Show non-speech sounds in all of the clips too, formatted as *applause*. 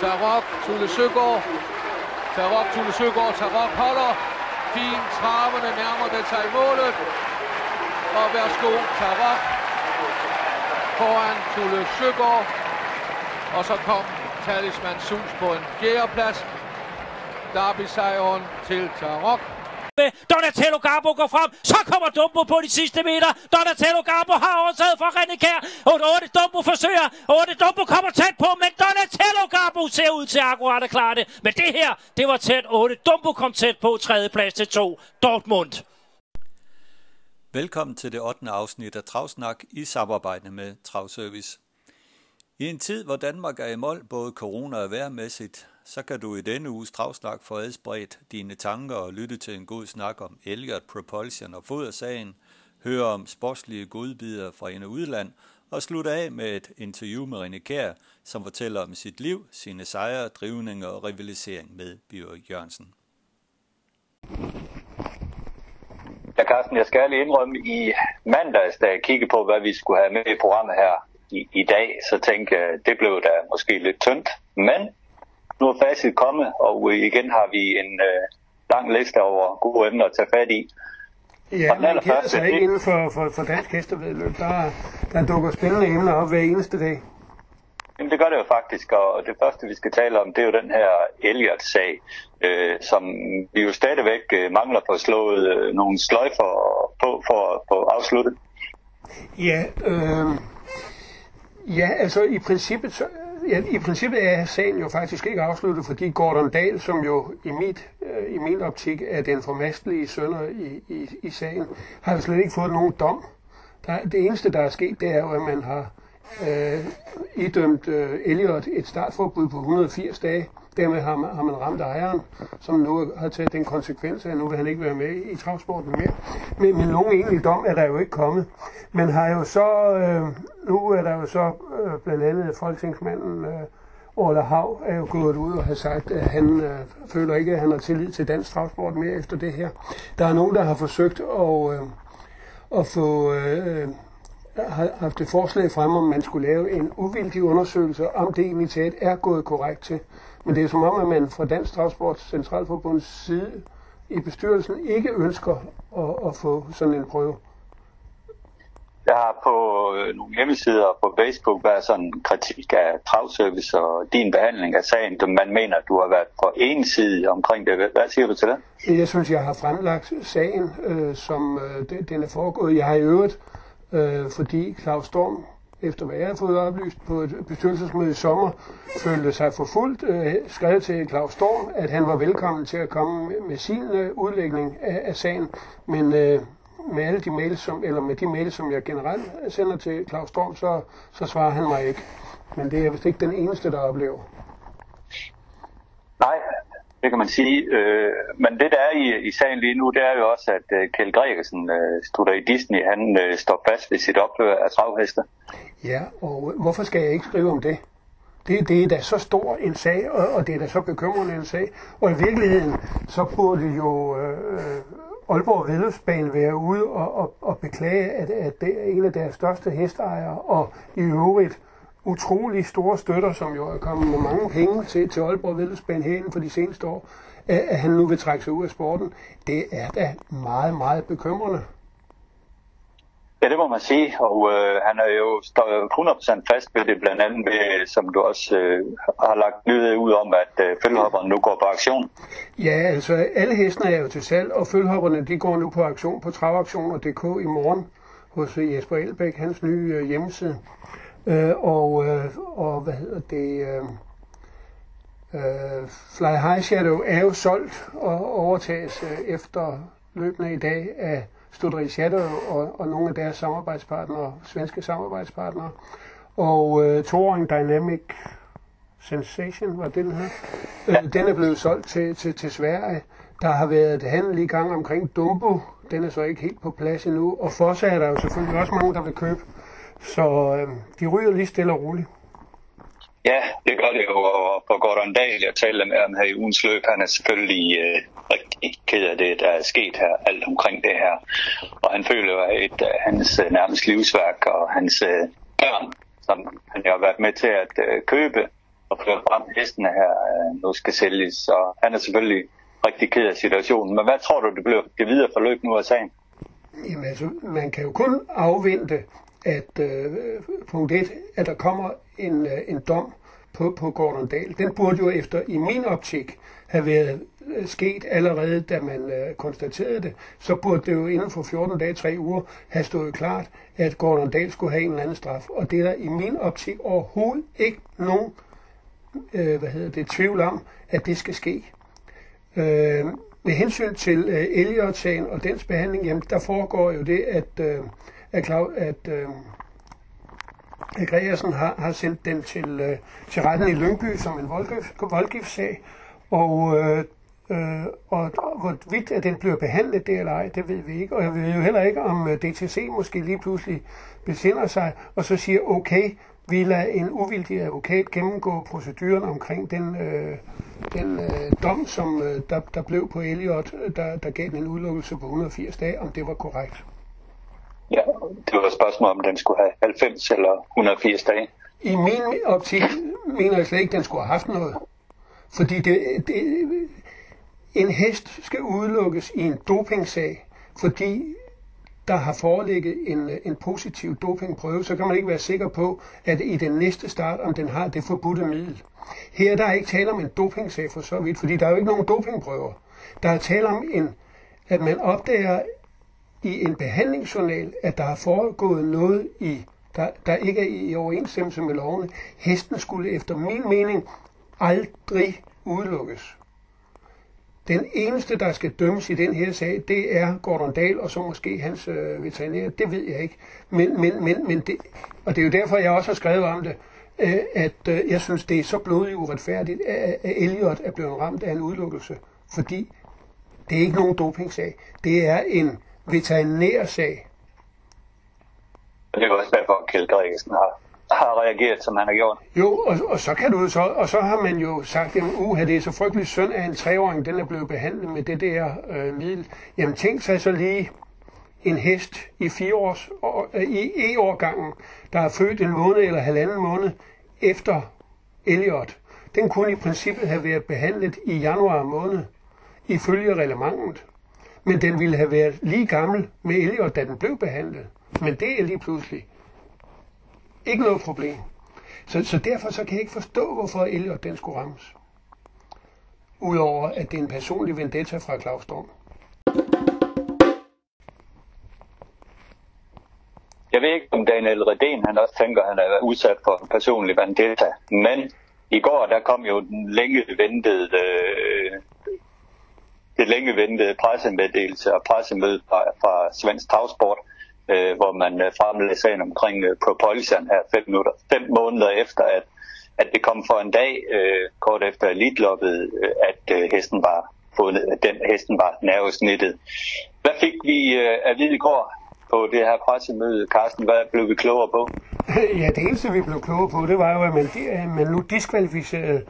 Tarok, Tulle Søgaard. Tarok, Tulle Søgaard. Tarok holder. Fin traverne nærmer det sig målet. Og værsgo, Tarok. Foran Tulle Søgaard. Og så kom Talisman Sus på en fjerdeplads. Derby-sejren til Tarok. Donatello Garbo går frem, så kommer Dumbo på de sidste meter. Donatello Garbo har overtaget for René Kær. 8 Dumbo forsøger, 8 Dumbo kommer tæt på, men Donatello Garbo ser ud til akkurat at klare det. Men det her, det var tæt. 8 Dumbo kom tæt på, tredje plads til 2 Dortmund. Velkommen til det 8. afsnit af Travsnak i samarbejde med Travservice. I en tid, hvor Danmark er i mål, både corona og værmæssigt, så kan du i denne uges travsnak få adspredt dine tanker og lytte til en god snak om Elliot Propulsion og fodersagen, høre om sportslige godbider fra en udland og slutte af med et interview med René Kær, som fortæller om sit liv, sine sejre, drivninger og rivalisering med Bjørn Jørgensen. Ja, Carsten, jeg skal lige indrømme, i mandags, da jeg kiggede på, hvad vi skulle have med i programmet her i, i dag, så tænkte jeg, det blev da måske lidt tyndt. Men nu er facit kommet, og igen har vi en øh, lang liste over gode emner at tage fat i. Ja, og man kender sig ikke inden for, for, for dansk hestevedløb. Der, der dukker spændende emner op hver eneste dag. Jamen det gør det jo faktisk, og det første vi skal tale om, det er jo den her Elliot-sag, øh, som vi jo stadigvæk øh, mangler på at slå øh, nogle sløjfer på for at få afsluttet. Ja, øh, ja, altså i princippet, så, ja, i princippet er sagen jo faktisk ikke afsluttet, fordi Gordon Dahl, som jo i, mit, øh, i min optik er den formastelige sønder i, i, i sagen, har jo slet ikke fået nogen dom. Der, det eneste, der er sket, det er jo, at man har øh, idømt øh, Elliot et startforbud på 180 dage. Dermed har man, har man ramt ejeren, som nu har taget den konsekvens af, at nu vil han ikke være med i travsporten mere. Men, men nogen egentlig dom er der jo ikke kommet. Men har jo så, øh, nu er der jo så øh, blandt andet folketingsmanden øh, Orla Hav er jo gået ud og har sagt, at han øh, føler ikke, at han har tillid til dansk travsport mere efter det her. Der er nogen, der har forsøgt at, øh, at få... Øh, øh har haft et forslag frem, om man skulle lave en uvildig undersøgelse, om det egentlig er gået korrekt til. Men det er som om, at man fra Dansk Transport Centralforbunds side i bestyrelsen ikke ønsker at, at få sådan en prøve. Der har på øh, nogle hjemmesider på Facebook været sådan en kritik af travservice og din behandling af sagen. Man mener, at du har været på en side omkring det. Hvad siger du til det? Jeg synes, jeg har fremlagt sagen, øh, som øh, den er foregået. Jeg har i øvrigt øh, fordi Claus Storm, efter hvad jeg har fået oplyst på et bestyrelsesmøde i sommer, følte sig forfulgt, øh, skrev til Claus Storm, at han var velkommen til at komme med, sin øh, udlægning af, af sagen, men øh, med alle de mails, som, eller med de mails, som jeg generelt sender til Claus Storm, så, så svarer han mig ikke. Men det er vist ikke den eneste, der oplever. Nej, det kan man sige. Øh, men det der er i, i sagen lige nu, det er jo også, at øh, Kjell Gregersen, øh, studer i Disney, han øh, står fast ved sit ophør af travheste. Ja, og hvorfor skal jeg ikke skrive om det? Det, det er da så stor en sag, og, og det er da så bekymrende en sag. Og i virkeligheden, så burde jo øh, Aalborg Vedløbsbane være ude og, og, og beklage, at, at det er en af deres største hestejere, og i øvrigt utrolig store støtter, som jo er kommet med mange penge til, til Aalborg her inden for de seneste år, at han nu vil trække sig ud af sporten, det er da meget, meget bekymrende. Ja, det må man sige, og øh, han er jo 100% fast ved det, blandt andet ved, som du også øh, har lagt nyhed ud om, at øh, følgehopperne nu går på aktion. Ja, altså alle hestene er jo til salg, og følgehopperne de går nu på aktion på travaktioner.dk i morgen hos Jesper Elbæk, hans nye øh, hjemmeside. Øh, og, øh, og hvad hedder det? Øh, øh, Fly High Shadow er jo solgt og overtages øh, efter løbende i dag af Studeri Shadow og, og nogle af deres samarbejdspartnere, svenske samarbejdspartnere. Og øh, Touring Dynamic Sensation, var det den her? Øh, den er blevet solgt til, til, til Sverige. Der har været handel i gang omkring Dumbo. Den er så ikke helt på plads endnu. Og Fossa er der jo selvfølgelig også mange, der vil købe. Så øh, de ryger lige stille og roligt. Ja, det gør det jo, og på Gordon Dahl, jeg talte med ham her i ugens løb, han er selvfølgelig øh, rigtig ked af det, der er sket her, alt omkring det her. Og han føler jo, at øh, hans øh, nærmest livsværk og hans øh, børn, som han har været med til at øh, købe, at føre frem hestene her øh, nu skal sælges. Så han er selvfølgelig rigtig ked af situationen. Men hvad tror du, det bliver det videre forløb nu af sagen? Jamen altså, man kan jo kun afvente, at øh, punkt 1, at der kommer en, øh, en dom på, på Gordon Dahl. Den burde jo efter, i min optik, have været øh, sket allerede, da man øh, konstaterede det. Så burde det jo inden for 14 dage, 3 uger, have stået klart, at Gordon Dahl skulle have en eller anden straf. Og det er der i min optik overhovedet ikke nogen øh, hvad hedder det, tvivl om, at det skal ske. Øh, med hensyn til øh, Elliot-sagen og dens behandling, jamen, der foregår jo det, at, øh, at, Claus, at øh, Gregersen har, har sendt den til, øh, til retten i Lyngby som en voldgiftssag, og, øh, øh, og hvorvidt at den bliver behandlet det eller ej, det ved vi ikke. Og jeg ved jo heller ikke, om øh, DTC måske lige pludselig besinder sig og så siger, okay, vi lader en uvildig advokat gennemgå proceduren omkring den, øh, den øh, dom, som øh, der, der blev på Elliot, øh, der, der gav den en udelukkelse på 180 dage, om det var korrekt. Ja, det var et spørgsmål, om den skulle have 90 eller 180 dage. I min optik mener jeg slet ikke, at den skulle have haft noget. Fordi det, det, en hest skal udelukkes i en dopingsag, fordi der har foreligget en, en positiv dopingprøve, så kan man ikke være sikker på, at i den næste start, om den har det forbudte middel. Her der er ikke tale om en dopingsag for så vidt, fordi der er jo ikke nogen dopingprøver. Der er tale om, en, at man opdager i en behandlingsjournal, at der er foregået noget, i, der, der ikke er i overensstemmelse med lovene. Hesten skulle efter min mening aldrig udelukkes. Den eneste, der skal dømmes i den her sag, det er Gordon Dahl, og så måske hans øh, veterinær. Det ved jeg ikke. Men, men, men, men det, og det er jo derfor, jeg også har skrevet om det, øh, at øh, jeg synes, det er så blodigt uretfærdigt, at, at Elliot er blevet ramt af en udelukkelse. Fordi det er ikke nogen dopingsag. Det er en veterinærsag. Det er også derfor, at Kjeld Gregersen har har reageret, som han har gjort. Jo, og, og så kan du så, og så har man jo sagt, at uh, det er så frygteligt synd, at en treåring, den er blevet behandlet med det der øh, middel. Jamen tænk sig så lige en hest i fire års, øh, i E-årgangen, der er født en måned eller halvanden måned efter Elliot. Den kunne i princippet have været behandlet i januar måned, ifølge reglementet. Men den ville have været lige gammel med Elliot, da den blev behandlet. Men det er lige pludselig ikke noget problem. Så, så derfor så kan jeg ikke forstå, hvorfor Elliot den skulle rammes. Udover at det er en personlig vendetta fra Claus Storm. Jeg ved ikke, om Daniel Redén, han også tænker, at han er udsat for en personlig vendetta. Men i går, der kom jo den længe ventede, øh, det længe ventede pressemeddelelse og pressemøde fra, fra Svensk Tagsport, øh, hvor man øh, fremlagde sagen omkring øh, propulsion her fem, minutter, fem måneder efter, at, at det kom for en dag, øh, kort efter elitloppet, øh, at øh, hesten var fundet, at den hesten var nervesnittet. Hvad fik vi øh, at vide i går på det her pressemøde, Carsten? Hvad blev vi klogere på? *laughs* Ja, det eneste vi blev klogere på, det var jo, at man, man nu diskvalificerede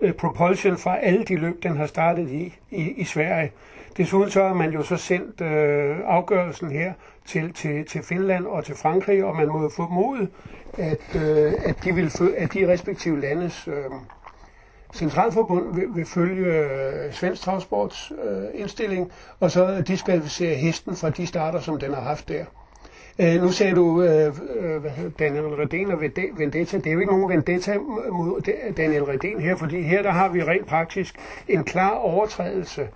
øh, Propulsion fra alle de løb, den har startet i, i, i Sverige. Desuden så har man jo så sendt øh, afgørelsen her til, til, til Finland og til Frankrig, og man må jo formode, at, øh, at, de vil, at de respektive landes øh, centralforbund vil, vil følge øh, Svensk Travsports øh, indstilling, og så diskvalificere hesten fra de starter, som den har haft der. Øh, nu sagde du, øh, øh, Daniel Redén og Vendetta. Det er jo ikke nogen Vendetta mod Daniel Redén her, fordi her der har vi rent praktisk en klar overtrædelse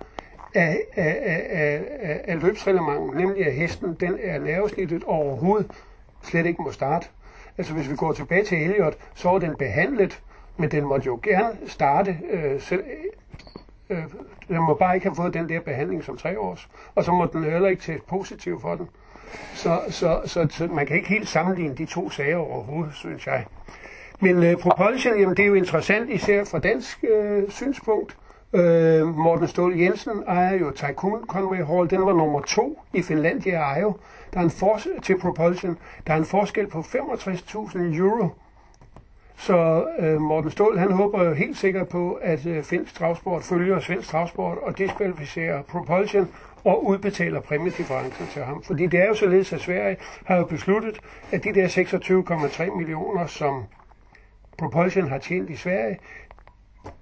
af, af, af, af, af løbsreglementet, nemlig at hesten den er nervesnittet overhovedet slet ikke må starte. Altså hvis vi går tilbage til Elliot, så var den behandlet, men den måtte jo gerne starte øh, selv, øh, den må bare ikke have fået den der behandling som tre års, og så må den heller ikke tage positiv for den. Så, så, så, så man kan ikke helt sammenligne de to sager overhovedet, synes jeg. Men øh, propulsion, jamen, det er jo interessant, især fra dansk øh, synspunkt. Øh, Morten Ståhl Jensen ejer jo Tycoon Conway Hall. Den var nummer to i Finlandia ejer. Der er en forskel til propulsion. Der er en forskel på 65.000 euro. Så øh, Morten Ståhl, han håber jo helt sikkert på, at øh, finsk travsport følger svensk travsport og diskvalificerer propulsion og udbetaler præmiedifferencen til ham. Fordi det er jo således, at Sverige har jo besluttet, at de der 26,3 millioner, som Propulsion har tjent i Sverige,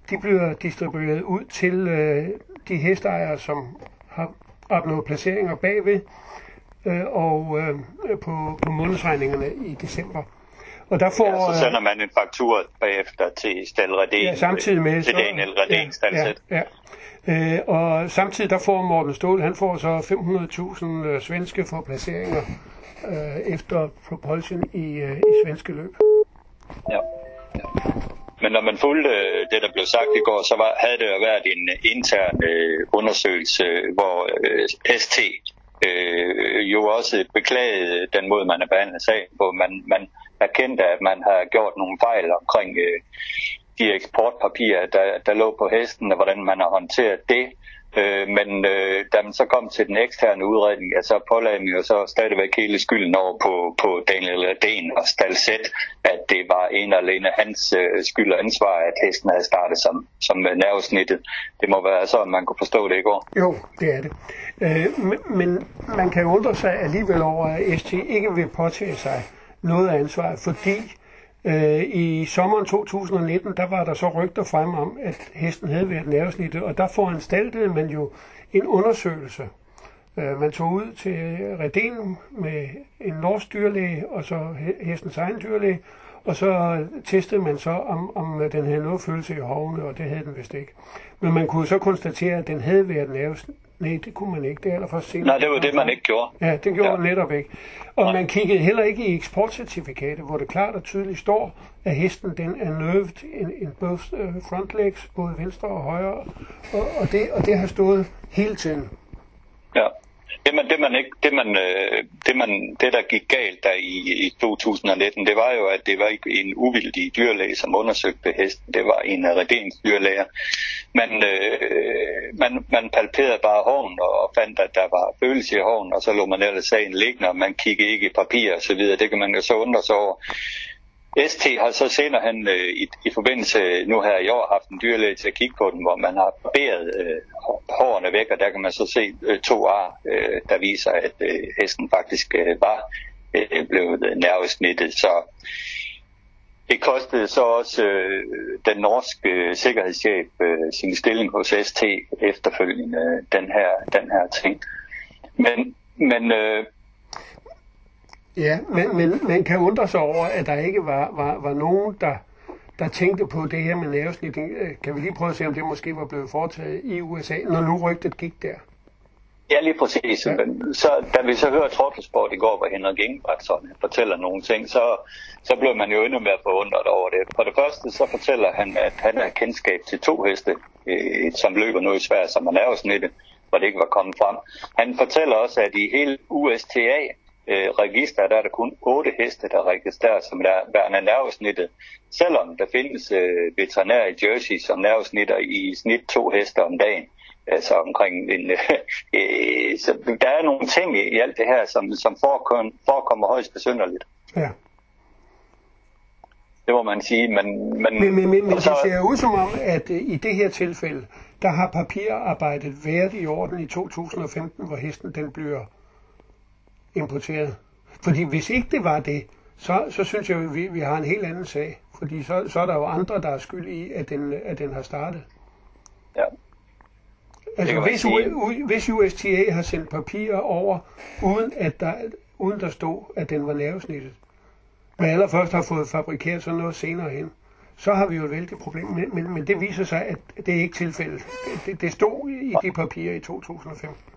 de bliver distribueret ud til øh, de hesteejere, som har opnået placeringer bagved, øh, og øh, på, på månedsregningerne i december. Og der får, ja, så sender man en faktur bagefter til Stal Redén, ja, samtidig med, til Daniel Redén ja, ja, ja. Øh, og samtidig der får Morten Ståhl, han får så 500.000 øh, svenske for placeringer øh, efter propulsion i, øh, i svenske løb. Ja. ja. Men når man fulgte øh, det, der blev sagt i går, så var, havde det jo været en øh, intern øh, undersøgelse, hvor øh, ST øh, jo også beklagede den måde, man har behandlet sagen på. Man, man erkendte, at man har gjort nogle fejl omkring øh, de eksportpapirer, der, der lå på hesten, og hvordan man har håndteret det. Øh, men øh, da man så kom til den eksterne udredning, ja, så pålagde man jo så stadigvæk hele skylden over på, på Daniel Redén og Stalset, at det var en og alene hans øh, skyld og ansvar, at hesten havde startet som, som øh, nervesnittet. Det må være sådan, man kunne forstå det i går. Jo, det er det. Øh, men, men man kan undre sig alligevel over, at ST ikke vil påtage sig noget af ansvaret, fordi øh, i sommeren 2019, der var der så rygter frem om, at hesten havde været nervesnittet, og der foranstaltede man jo en undersøgelse. Øh, man tog ud til Reden med en norsk dyrlæge, og så hestens egen dyrlæge, og så testede man så, om, om den havde noget følelse i hovene, og det havde den vist ikke. Men man kunne så konstatere, at den havde været nervesnittet Nej, det kunne man ikke. Det er allerførst senere. Nej, det var det, man ikke gjorde. Ja, det gjorde ja. man netop ikke. Og Nej. man kiggede heller ikke i eksportcertifikatet, hvor det klart og tydeligt står, at hesten den er nerved in, in both øh, front legs, både venstre og højre. Og, og, det, og det har stået hele tiden. Ja. Det man, det man ikke, det man, øh, det man, det der gik galt der i, i 2019, det var jo, at det var ikke en uvildig dyrlæge, som undersøgte hesten. Det var en af Redens dyrlæger. Man, øh, man, man palperede bare hånden og fandt, at der var følelse i hånden, og så lå man ellers sagen liggende, og man kiggede ikke i papir og så videre. Det kan man jo så undre sig over. ST har så senere han øh, i, i forbindelse nu her i år haft en dyrlæge til at kigge på den, hvor man har barberet øh, hårene væk, og der kan man så se øh, to ar, øh, der viser, at øh, hesten faktisk øh, var øh, blevet nervesnittet. Så det kostede så også øh, den norske øh, sikkerhedschef øh, sin stilling hos ST efterfølgende øh, den her den her ting. Men men øh, Ja, men, men man kan undre sig over, at der ikke var, var, var nogen, der, der tænkte på det her med nervesnit. Øh, kan vi lige prøve at se, om det måske var blevet foretaget i USA, når nu rygtet gik der? Ja, lige præcis. Ja. Så, da vi så hører Trottelsport i går, hvor Henrik Ingebrigtsen fortæller nogle ting, så, så blev man jo endnu mere forundret over det. For det første så fortæller han, at han har kendskab til to heste, øh, som løber nu i Sverige, som er nervesnittet, hvor det ikke var kommet frem. Han fortæller også, at i hele USTA, øh, register, der er der kun otte heste, der registreres som værende nervesnittet. Selvom der findes øh, veterinærer i Jersey, som nervesnitter i snit to heste om dagen. Altså omkring en, *laughs* øh, så der er nogle ting i, i alt det her, som, som forekommer, forekommer højst besynderligt. Ja. Det må man sige, men... Men, men, men, men så, det ser ud som om, at uh, i det her tilfælde, der har papirarbejdet været i orden i 2015, hvor hesten den bliver importeret. Fordi hvis ikke det var det, så, så synes jeg, at vi, vi har en helt anden sag. Fordi så, så er der jo andre, der er skyld i, at den, at den har startet. Ja. Altså hvis, U, hvis USTA har sendt papirer over, uden at der, uden der stod, at den var nervesnittet, men allerførst har fået fabrikeret sådan noget senere hen, så har vi jo et vældigt problem. Men, men, men det viser sig, at det er ikke tilfældet. Det, det stod i de papirer i 2015.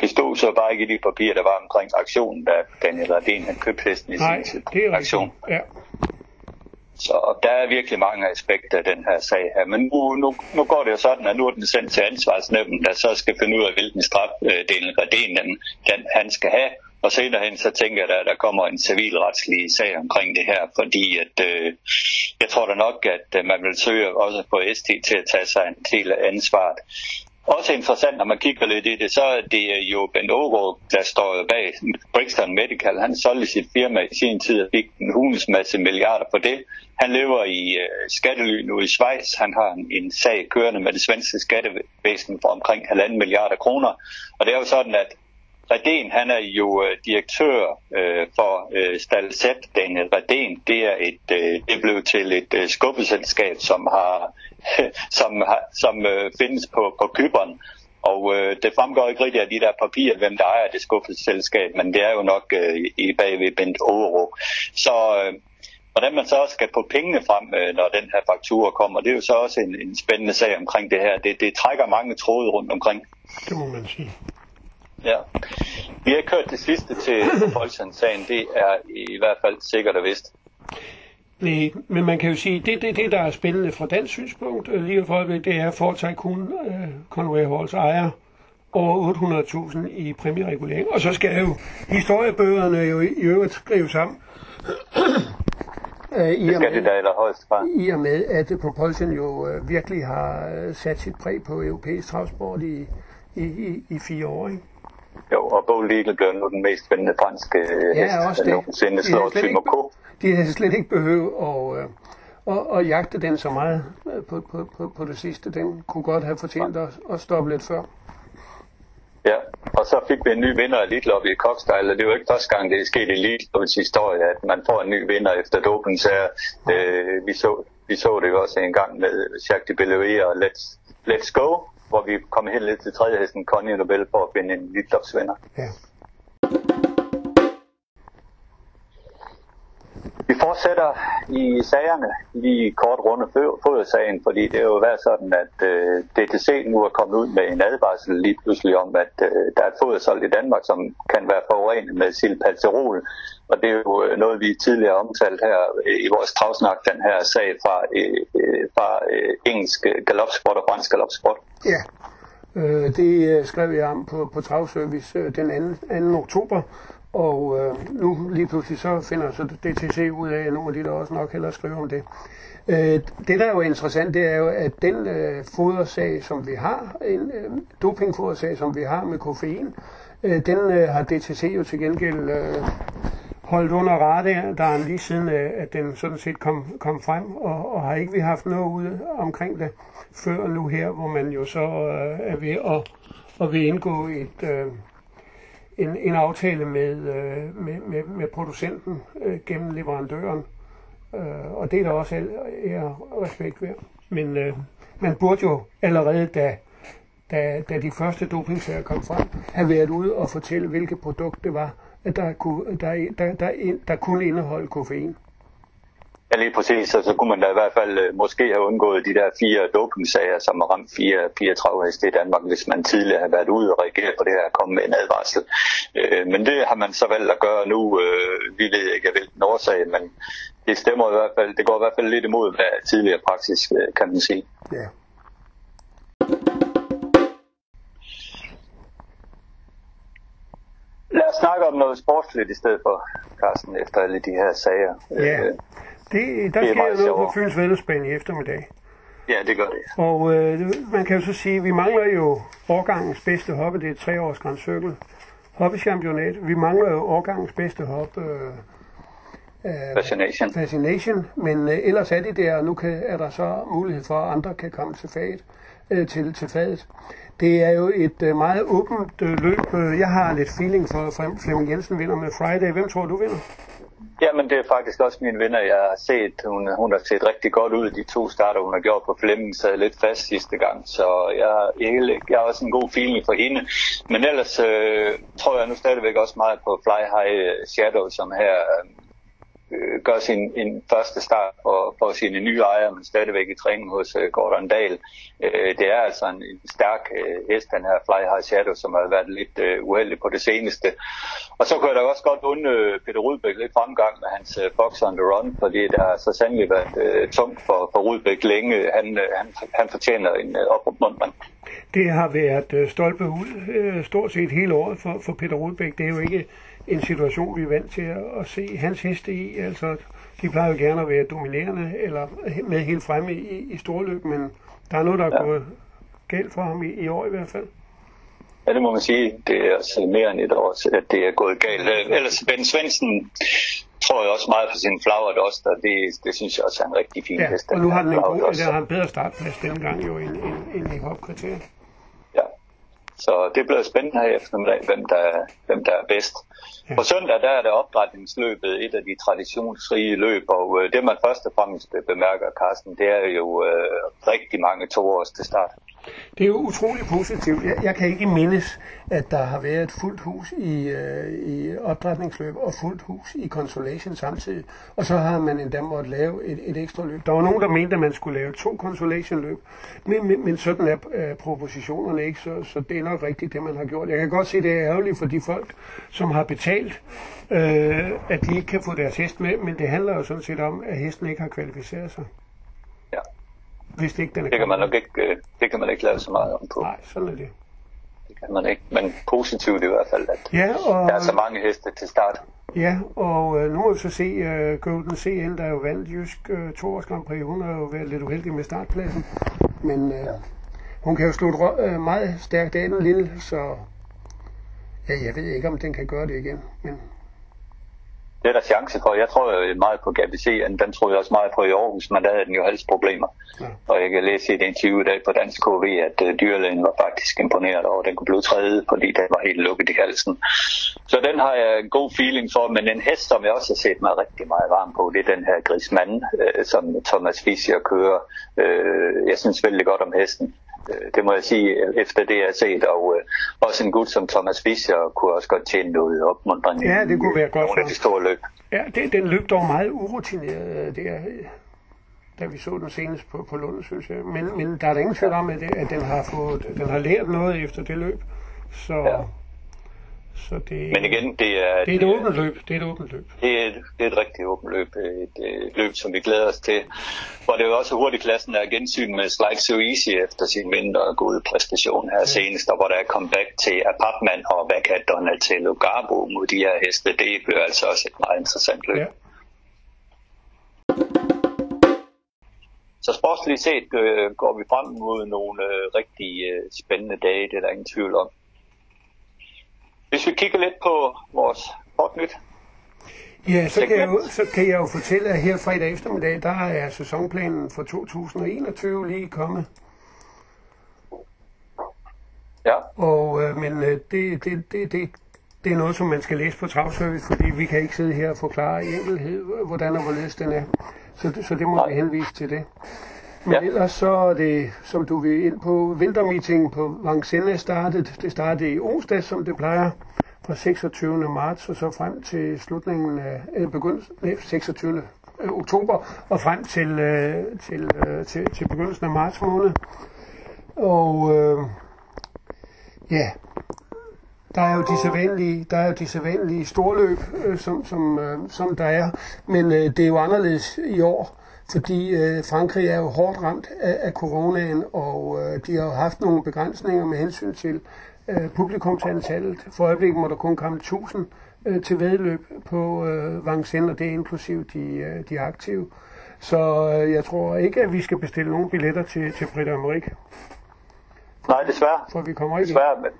Det stod så bare ikke i de papirer, der var omkring aktionen, da Daniel Radin han købte hesten i Nej, sin det er aktion. Ja. Så der er virkelig mange aspekter af den her sag her. Men nu, nu, nu går det jo sådan, at nu er den sendt til ansvarsnævnen, der så skal finde ud af, hvilken straf øh, Daniel Radin den, den, han skal have. Og senere hen, så tænker jeg, at der kommer en civilretslig sag omkring det her, fordi at, øh, jeg tror da nok, at øh, man vil søge også på ST til at tage sig en del af ansvaret. Også interessant, når man kigger lidt i det, så er det øh, jo Ben Oro, der står bag Brixton Medical. Han solgte sit firma i sin tid og fik en hulens masse milliarder på det. Han lever i øh, skattely nu i Schweiz. Han har en, en sag kørende med det svenske skattevæsen for omkring halvanden milliarder kroner. Og det er jo sådan, at Redén, han er jo øh, direktør øh, for øh, Stalset Daniel Redén, det er et, øh, det blev til et øh, skubbeselskab, som har, *laughs* som, har, som øh, findes på, på Kyberen. Og øh, det fremgår ikke rigtigt af de der papirer, hvem der ejer det skuffelselskab, men det er jo nok øh, i bagved Bent Oro. Så øh, hvordan man så også skal få pengene frem, øh, når den her faktura kommer, det er jo så også en, en spændende sag omkring det her. Det, det trækker mange tråde rundt omkring. Det må man sige. Ja. Vi har kørt det sidste til *clears throat* Folksand-sagen. Det er i hvert fald sikkert og vist. Nej, men man kan jo sige, det, det, det der er spændende fra dansk synspunkt øh, lige for øjeblikket, det er, at Ford Tycoon øh, Conway Halls ejer over 800.000 i præmieregulering. Og så skal jo historiebøgerne jo i øvrigt skrive sammen. *clears throat* øh, i, Det og det med, da allerhøjst fra. I og med, at Propulsion jo øh, virkelig har øh, sat sit præg på europæisk travsport i, i, i, i fire år. Ikke? Jo, og Bo Legal blev nu den mest spændende franske øh, Ja, hest, også der nogensinde De slår Timo K. De havde slet ikke behøvet at, øh, at, at jagte den så meget øh, på, på, på, på det sidste. Den kunne godt have fortjent at, at stoppe lidt før. Ja, og så fik vi en ny vinder af Lobby i Cockstyle, og det er jo ikke første gang, det er sket i Lobbys historie, at man får en ny vinder efter doping, så øh, vi, så, vi så det jo også en gang med Jacques de Bellevue og Let's, Let's Go, hvor vi kom helt lidt til tredje hesten Conny Nobel for at finde en lidt Ja. Vi fortsætter i sagerne lige kort runde fø- fodersagen, fordi det er jo været sådan, at øh, DTC nu er kommet ud med en advarsel lige pludselig om, at øh, der er et fodersolgt i Danmark, som kan være forurenet med silpalterol. Og det er jo øh, noget, vi tidligere har omtalt her øh, i vores travsnak, den her sag fra, øh, øh, fra øh, engelsk galopsport og fransk galopsport. Ja, øh, det skrev jeg om på, på Travservice den 2. 2. oktober, og øh, nu lige pludselig så finder så DTC ud af, at nogle af de der også nok hellere skrive om det. Øh, det der er jo interessant, det er jo, at den øh, fodersag, som vi har, en øh, dopingfodersag, som vi har med koffein, øh, den øh, har DTC jo til gengæld øh, holdt under radaren lige siden, øh, at den sådan set kom, kom frem, og, og har ikke vi haft noget ude omkring det før nu her, hvor man jo så øh, er ved at, at vil indgå et, øh, en, en aftale med, øh, med, med, med producenten øh, gennem leverandøren. Øh, og det er der også al er respekt ved. Men øh, man burde jo allerede, da, da, da de første dopingsager kom frem, have været ude og fortælle, hvilket produkt det var, at der kunne, der, der, der, der kunne indeholde koffein. Ja, lige præcis. Og så kunne man da i hvert fald øh, måske have undgået de der fire dopingsager, som har ramt fire 34 heste i Danmark, hvis man tidligere har været ude og reagere på det her og komme med en advarsel. Øh, men det har man så valgt at gøre nu. Øh, vi ved ikke, hvilken årsag, men det stemmer i hvert fald, det går i hvert fald lidt imod hvad tidligere praksis, øh, kan man sige. Ja. Lad os snakke om noget sportsligt i stedet for, Carsten, efter alle de her sager. Ja. Øh, Det, der Det er sker noget på sjovere. Fyns Vældesbane i eftermiddag. ja, det gør det. Og øh, man kan jo så sige, at vi mangler jo årgangens bedste hoppe. Det er et treårs Grand Circle hoppechampionat. Vi mangler jo årgangens bedste hop. Øh, Fascination. Fascination, men øh, ellers er de der, og nu kan, er der så mulighed for, at andre kan komme til faget, øh, til, til fadet. Det er jo et øh, meget åbent øh, løb. Øh, Jeg har lidt feeling for, for Flemming Jensen vinder med Friday. Hvem tror du vinder? Jamen, det er faktisk også min venner, jeg har set. Hun, hun har set rigtig godt ud de to starter, hun har gjort på Flemming, sad lidt fast sidste gang. Så jeg, jeg, jeg har også en god feeling for hende. Men ellers øh, tror jeg nu stadigvæk også meget på Fly High Shadow, som her øh, øh, gør sin en første start for, for sine nye ejere, men stadigvæk i træning hos øh, Gordon Dahl. Øh, det er altså en, en stærk øh, hest, den her Fly High Shadow, som har været lidt øh, uheldig på det seneste. Og så kunne jeg da også godt undre øh, Peter Rudbæk lidt fremgang med hans øh, Fox on the Run, fordi der har så sandelig været øh, tungt for, for Rudbæk længe. Han, øh, han, han fortjener en øh, opmuntring. Det har været øh, stolpe ud øh, stort set hele året for, for Peter Rudbæk. Det er jo ikke en situation, vi er vant til at, at se hans heste i. Altså, de plejer jo gerne at være dominerende eller med helt fremme i, i storløb, men der er noget, der er ja. gået galt for ham i, i år i hvert fald. Ja, det må man sige. Det er altså mere end et år, at det er gået galt. Øh, Ellers Ben Svendsen tror jeg også meget på sin flagret også, og det, det synes jeg også er en rigtig fin Ja, hest. og nu har den en god, der har en bedre startplads denne gang jo end, end, end i hopkriteriet. Så det bliver spændende her eftermiddag, hvem der, hvem der er bedst. Ja. På søndag der er det opdrætningsløbet, et af de traditionsrige løb, og øh, det man først og fremmest bemærker, Carsten, det er jo øh, rigtig mange toårs til start. Det er jo utrolig positivt. Jeg, jeg kan ikke mindes, at der har været et fuldt hus i, øh, i opdrætningsløb og fuldt hus i consolation samtidig. Og så har man endda måtte lave et, et ekstra løb. Der var nogen, der mente, at man skulle lave to consolation løb, men, men, men sådan er øh, propositionerne ikke, så, så det er nok rigtigt, det man har gjort. Jeg kan godt se, det er ærgerligt for de folk, som har betalt, øh, at de ikke kan få deres hest med, men det handler jo sådan set om, at hesten ikke har kvalificeret sig hvis ikke den er det kan man nok ikke, øh, det kan man ikke lave så meget om på. Nej, sådan er det. Det kan man ikke, men positivt i hvert fald, at ja, og, der er så mange heste til start. Ja, og øh, nu må vi så se uh, Golden CL, der er jo vandt Jysk uh, to års Grand Prix. Hun har jo været lidt uheldig med startpladsen, men ja. hun kan jo slå uh, meget stærkt af den lille, så ja, jeg ved ikke, om den kan gøre det igen, men det er der chance for. Jeg tror jo meget på GBC, den tror jeg også meget på i Aarhus, men der havde den jo problemer. Ja. Og jeg kan læse i et interview i dag på Dansk KV, at uh, dyrlægen var faktisk imponeret over, at den kunne blive trædet, fordi den var helt lukket i halsen. Så den har jeg en god feeling for, men en hest, som jeg også har set mig rigtig meget varm på, det er den her Grismand, uh, som Thomas Fischer kører. Uh, jeg synes vældig godt om hesten. Øh, det må jeg sige, efter det jeg har set. Og øh, også en gut som Thomas Fischer kunne også godt tjene noget opmuntring. Ja, det kunne være godt. Nogle af de store løb. Ja, det, den løb dog meget urutineret øh, der, da vi så den senest på, på Lund, synes jeg. Men, men der er der ingen tvivl om, at, det, at den, har fået, den har lært noget efter det løb. Så, ja. Så det, Men igen, det er... Det er et åbent løb. Det er et åbent løb. Det er, det er et rigtig åbent løb. Et, et løb, som vi glæder os til. Hvor det er jo også hurtigt klassen er gensyn med Slide So Easy efter sin mindre gode præstation her ja. senest, og hvor der er comeback til Apatman og hvad kan Donatello Garbo mod de her heste. Det bliver altså også et meget interessant løb. Ja. Så sportsligt set øh, går vi frem mod nogle øh, rigtig øh, spændende dage, det er der ingen tvivl om. Hvis vi kigger lidt på vores sportnyt. Ja, så kan, jeg jo, så kan jeg jo fortælle, at her fredag eftermiddag, der er sæsonplanen for 2021 lige kommet. Ja. Og, øh, men øh, det, det, det, det, det er noget, som man skal læse på travservice, fordi vi kan ikke sidde her og forklare i enkelhed, hvordan og hvorledes den er. Så, så det må Nej. vi henvise til det. Men ja. ellers så er det, som du vil ind på, vintermeeting på Vincennes startet. Det startede i onsdag, som det plejer, fra 26. marts og så frem til slutningen af, eller begyndelsen, nej, 26. oktober og frem til, øh, til, øh, til, til begyndelsen af marts måned. Og øh, ja, der er jo de sædvanlige, der er jo de sædvanlige storløb, øh, som, som, øh, som der er, men øh, det er jo anderledes i år fordi øh, Frankrig er jo hårdt ramt af, af coronaen, og øh, de har jo haft nogle begrænsninger med hensyn til øh, publikumsantallet. For øjeblikket må der kun komme 1000 øh, til vedløb på øh, Vincennes, og det er inklusiv de, øh, de aktive. Så øh, jeg tror ikke, at vi skal bestille nogle billetter til, til Britt Amerik. Nej, desværre. For vi kommer ikke desværre, men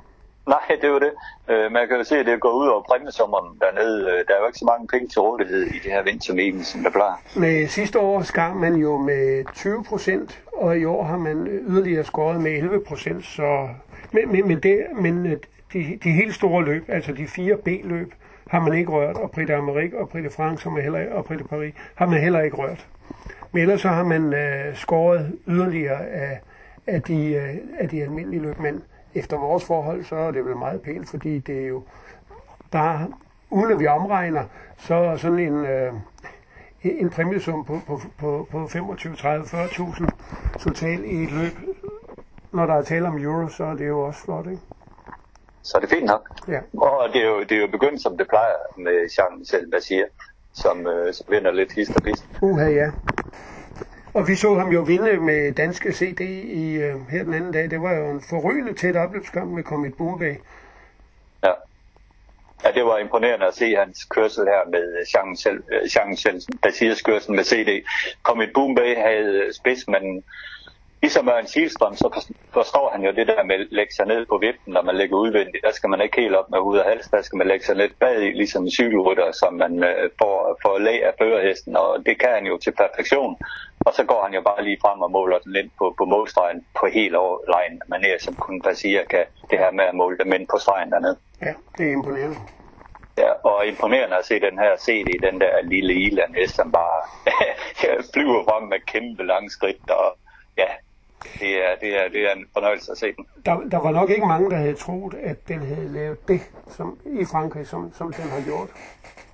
Nej, det er jo det. Øh, man kan jo se, at det går ud over præmiesommeren dernede. Øh, der er jo ikke så mange penge til rådighed i det her vintermeeting, som der plejer. Med sidste år skar man jo med 20 procent, og i år har man yderligere skåret med 11 procent. Så... Men, men, men, det, men øh, de, de helt store løb, altså de fire B-løb, har man ikke rørt, og Prix d'Amérique og Prix de France som heller, og Prix de Paris har man heller ikke rørt. Men ellers så har man øh, skåret yderligere af, af, de, øh, af de almindelige løb. Efter vores forhold, så er det vel meget pænt, fordi det er jo bare, uden at vi omregner, så sådan en, øh, en præmiesum på, på, på, på 25, 30, 40.000 totalt i et løb. Når der er tale om euro, så er det jo også flot, ikke? Så er det fint nok. Ja. Og det er, jo, det er jo begyndt, som det plejer med Jean-Michel Bassier, som, øh, som vinder lidt hist og pist. Uha, ja. Og vi så ham jo vinde med danske CD i, øh, her den anden dag. Det var jo en forrygende tæt opløbskamp med Comet Bombay. Ja. Ja, det var imponerende at se hans kørsel her med Jean-Michel Basirs kørsel med CD. Comet Bombay havde øh, spids, men ligesom Ørn Silstrøm, så forstår han jo det der med at lægge sig ned på viften, når man lægger udvendigt. Der skal man ikke helt op med hud og hals, der skal man lægge sig lidt bag i, ligesom en cykelrytter, som man øh, får, får lag af førerhesten, og det kan han jo til perfektion. Og så går han jo bare lige frem og måler den ind på, på målstregen på helt overlegen manér, som kun Basia kan det her med at måle dem ind på stregen dernede. Ja, det er imponerende. Ja, og imponerende at se den her CD, den der lille Ilan som bare *laughs* flyver frem med kæmpe lange skridt, og ja, det er, det er, det er en fornøjelse at se den. Der, der var nok ikke mange, der havde troet, at den havde lavet det som, i Frankrig, som, som den har gjort.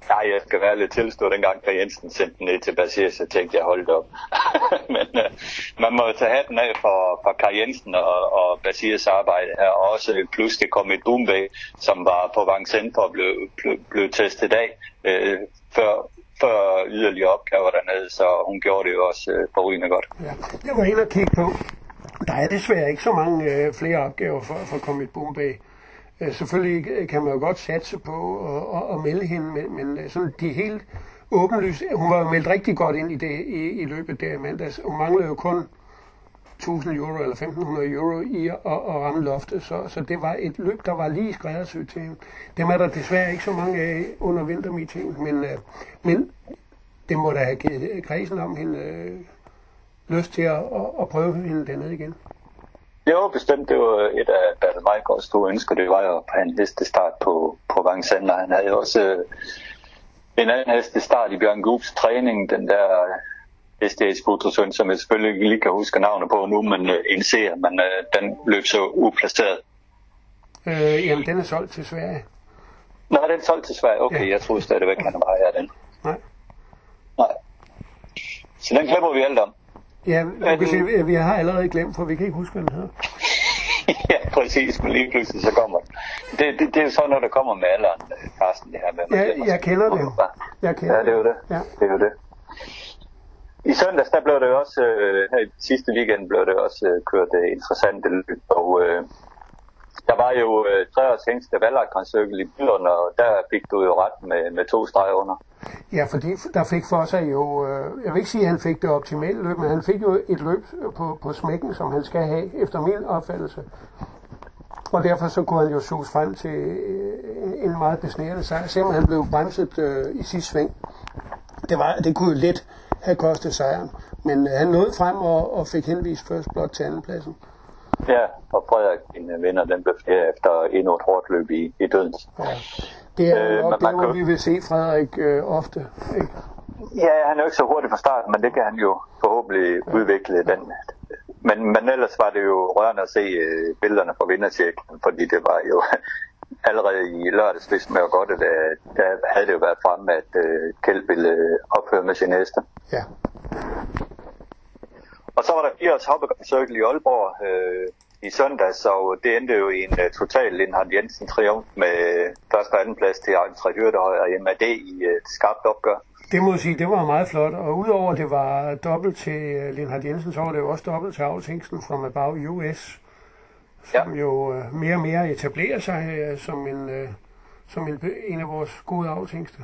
Nej, jeg skal være lidt tilstå, dengang Per Jensen sendte den ned til Basir, så tænkte jeg, holdt op. *laughs* Men øh, man må tage hatten af for, for Kai Jensen og, og Basirs arbejde her, og også pludselig kom et Boombe, som var på Vincennes og blev, blev, blev testet af, øh, før, før yderligere opgaver dernede, så hun gjorde det jo også øh, forrygende godt. Ja, jeg var inde og kigge på. Der er desværre ikke så mange øh, flere opgaver for, for Comet Bombay. Øh, selvfølgelig kan man jo godt satse på at, at, at melde hende, men, men øh, sådan de helt åbenlyse... hun var jo meldt rigtig godt ind i det i, i løbet der i mandags. Altså, hun manglede jo kun 1000 euro eller 1500 euro i at, at ramme loftet, så, så det var et løb, der var lige skræddersyet til hende. Dem er der desværre ikke så mange af under vintermeetingen, men, øh, men det må da have givet kredsen om hende øh, lyst til at, at, at prøve hende dernede igen. Jo, bestemt. Det var et af Bertel Meikgaards store ønsker. Det var jo at have en hestestart på, på Vincennes. Han havde også øh, en anden hestestart i Bjørn Gubs træning. Den der SDS Butrusund, som jeg selvfølgelig ikke lige kan huske navnet på nu, men øh, en ser, men øh, den løb så uplaceret. Øh, jamen, den er solgt til Sverige. Nå, den er solgt til Sverige. Okay, ja. jeg troede stadigvæk, han var her den. Nej. Nej. Så den glemmer vi alt om. Ja, okay, vi, vi har allerede glemt, for vi kan ikke huske, hvad den hedder. *laughs* ja, præcis, men lige pludselig så kommer den. Det, det, det er jo sådan noget, der kommer med alderen, Carsten, det her med. Ja, jeg kender det jo. Jeg kender ja, det er jo det. Ja. Det er jo det. I søndags, der blev det også, øh, her i sidste weekend, blev det også øh, kørt øh, interessante løb, og øh, der var jo øh, tre års hængste valgakonsøkel i byerne, og der fik du jo ret med, med to streger under. Ja, fordi der fik for sig jo, øh, jeg vil ikke sige, at han fik det optimale løb, men han fik jo et løb på, på smækken, som han skal have, efter min opfattelse. Og derfor så kunne han jo sus frem til øh, en meget besnærende sejr, selvom han blev bremset øh, i sidste sving. Det, var, det kunne jo let have kostet sejren, men øh, han nåede frem og, og fik henvist først blot til andenpladsen. Ja, og Frederik, en vinder, den blev flere efter endnu et hårdt løb i, i dødens. Ja. Det er øh, nok der, hvor vi vil se Frederik øh, ofte. Ikke? Ja, han er jo ikke så hurtig fra start, men det kan han jo forhåbentlig ja. udvikle. Den. Men, men ellers var det jo rørende at se øh, billederne fra vindercirklen, fordi det var jo *laughs* allerede i lørdags, hvis man godt, at der havde det jo været fremme, at øh, Kjeld ville ophøre med sin næste. Ja. Og så var der 80 Circle i Aalborg øh, i søndag, så det endte jo i en uh, total Lindhardt Jensen triumf med første og anden plads til Andre Hyrdehøj og MAD i uh, et skarpt opgør. Det må jeg sige, det var meget flot, og udover det var dobbelt til Lindhardt Jensen, så var det jo også dobbelt til Avltingsten fra About US, som ja. jo uh, mere og mere etablerer sig uh, som, en, uh, som en, en af vores gode avltingster.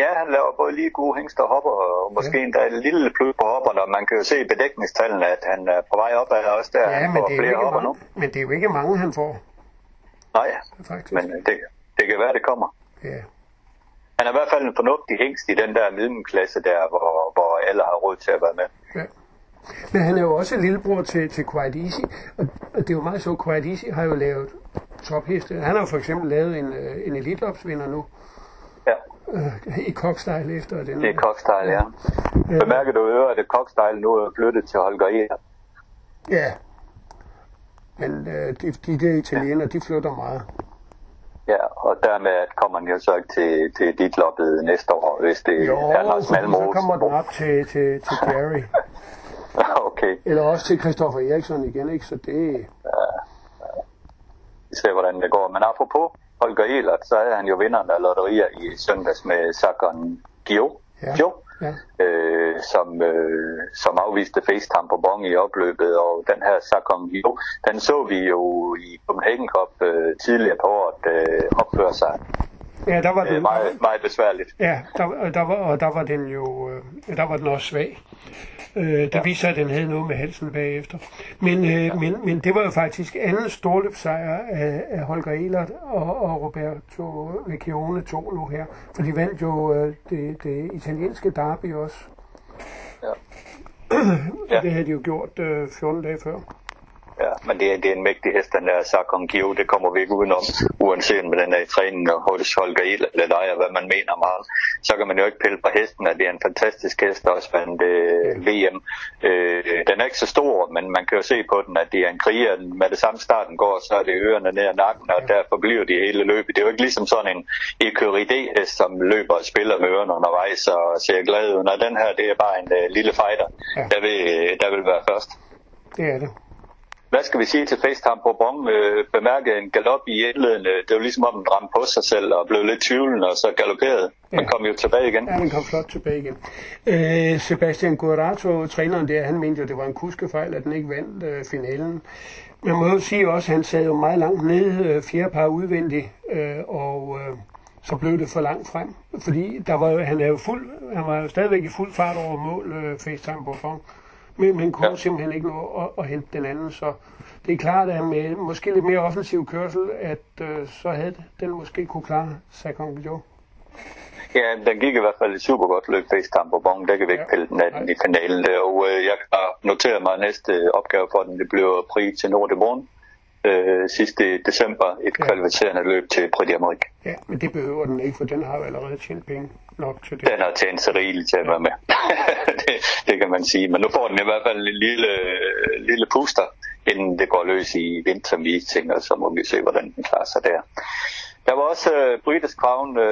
Ja, han laver både lige gode hængster og hopper, og måske ja. endda et lille plus på hopperne, og man kan jo se i bedækningstallene, at han er på vej op af også der. Ja, det, er flere hopper mange, nu. men det er jo ikke mange, han får. Nej, Faktisk. men øh, det, det kan være, det kommer. Ja. Han er i hvert fald en fornuftig hængst i den der middelklasse der, hvor, hvor alle har råd til at være med. Ja. Men han er jo også lillebror til, til Quiet Easy, og det er jo meget så, Quiet Easy har jo lavet topheste. Han har jo for eksempel lavet en, øh, en elitloppsvinder nu, Ja. Øh, I Kokstejl efter den. Det er Kokstejl, ja. ja. Bemærker du øre, at Kokstejl nu er flyttet til Holger E. Ja. Men øh, de, de der italienere, ja. de flytter meget. Ja, og dermed kommer den jo så ikke til, til dit loppet næste år, hvis det jo, er noget smalmos. så kommer den op til, til, til Gary. *laughs* okay. Eller også til Christoffer Eriksson igen, ikke? Så det... Ja, ja. Vi ser, hvordan det går. Men apropos Holger Elert, så er han jo vinderen af lotterier i søndags med Sakon Gio, ja. Gio ja. øh, som, øh, som afviste FaceTime på Bong i opløbet, og den her Sakon Gio, den så vi jo i Copenhagen Cup øh, tidligere på året øh, opføre sig Ja, der var det, meget, meget besværligt. Ja, der, der var, og der var den jo, øh, der var den også svag. Øh, der ja. viste sig, at den havde noget med halsen bagefter. Men, øh, ja. men, men det var jo faktisk anden storløbsejr af, af Holger Elert og, og Roberto Vecchione to nu her. For de vandt jo øh, det, det italienske derby også. Ja. *clears throat* det havde de jo gjort øh, 14 dage før. Ja, men det er, det er en mægtig hest, den der Sarkon Kio, det kommer vi ikke udenom, uanset med den er i træning og hos Holger Il eller dig, og hvad man mener om ham. Så kan man jo ikke pille på hesten, at det er en fantastisk hest, også vandt øh, VM. Øh, den er ikke så stor, men man kan jo se på den, at det er en kriger. Med det samme starten går, så er det ørerne ned ad nakken, og derfor bliver de hele løbet. Det er jo ikke ligesom sådan en Ecuridé-hest, som løber og spiller med ørerne undervejs og ser glad ud. Når den her, det er bare en øh, lille fighter, ja. der, vil, der vil være først. Det er det hvad skal vi sige til FaceTime på Bong? Øh, bemærke en galop i indledende. Det var ligesom om den ramte på sig selv og blev lidt tvivlende og så galopperede. Ja. Kom jo tilbage igen. Ja, den kom flot tilbage igen. Øh, Sebastian Guerrato, træneren der, han mente jo, det var en kuskefejl, at den ikke vandt øh, finalen. Man må jo sige også, at han sad jo meget langt nede, øh, fjerde par udvendigt, øh, og øh, så blev det for langt frem. Fordi der var, han, er jo fuld, han var jo stadigvæk i fuld fart over mål, øh, FaceTime på Bong men man kunne ja. simpelthen ikke nå at, at hente den anden. Så det er klart, at med måske lidt mere offensiv kørsel, at øh, så havde den måske kunne klare Sakon Joe. Ja, den gik i hvert fald et super godt løb FaceTime på Bong. Der kan vi ikke ja. pille den af den i finalen. Og øh, jeg har noteret mig næste opgave for den. Det bliver Prix til Nord de Morgen øh, sidste december et ja. kvalificerende løb til Prix d'Amérique. Ja, men det behøver den ikke, for den har jo allerede tjent penge nok til det. Den har tjent sig rigeligt til at være med. *laughs* det, det kan man sige. Men nu får den i hvert fald en lille, lille puster, inden det går løs i vinter meeting, og så må vi se, hvordan den klarer sig der. Der var også uh, British Crown uh,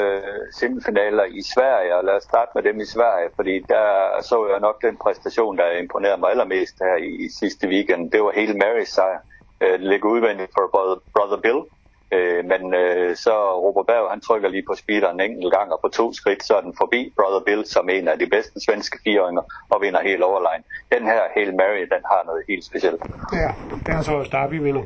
semifinaler i Sverige, og lad os starte med dem i Sverige, fordi der så jeg nok den præstation, der imponerede mig allermest her i, i sidste weekend. Det var hele Marys sejr øh, ligge udvendigt for Brother, Brother Bill. Øh, men øh, så Robert Berg, han trykker lige på speederen en enkelt gang, og på to skridt, så er den forbi Brother Bill, som en af de bedste svenske fireåringer, og vinder helt overline. Den her Hail Mary, den har noget helt specielt. Ja, den er så Derby vinder.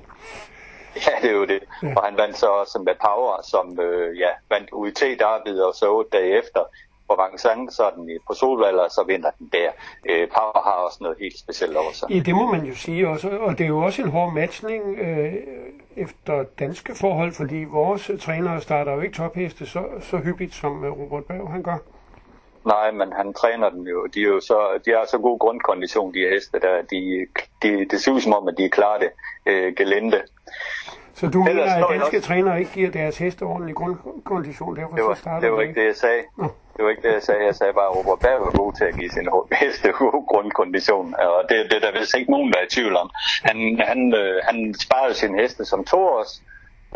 Ja, det er jo det. Ja. Og han vandt så også med Power, som øh, ja, vandt UIT Derby, og så otte dage efter på Vincennes, så er den på Solvalder, så vinder den der. Øh, Power har også noget helt specielt over sig. Ja, det må man jo sige også, og det er jo også en hård matchning øh, efter danske forhold, fordi vores trænere starter jo ikke topheste så, så hyppigt, som øh, Robert Berg han gør. Nej, men han træner dem jo. De, er jo så, de har så god grundkondition, de heste der. De, de, det ser ud som om, at de klarer det øh, gelente. Så du mener, at danske også... trænere ikke giver deres heste ordentlig grundkondition, derfor det var, så starter det var ikke det, jeg sagde. Nå. Det var ikke det, jeg sagde. Jeg sagde bare, at Robert Berg var god til at give sin bedste *laughs* grundkondition. Og det, det er der vist ikke nogen, der er i tvivl om. Han, han, øh, han sparede sin heste som to års,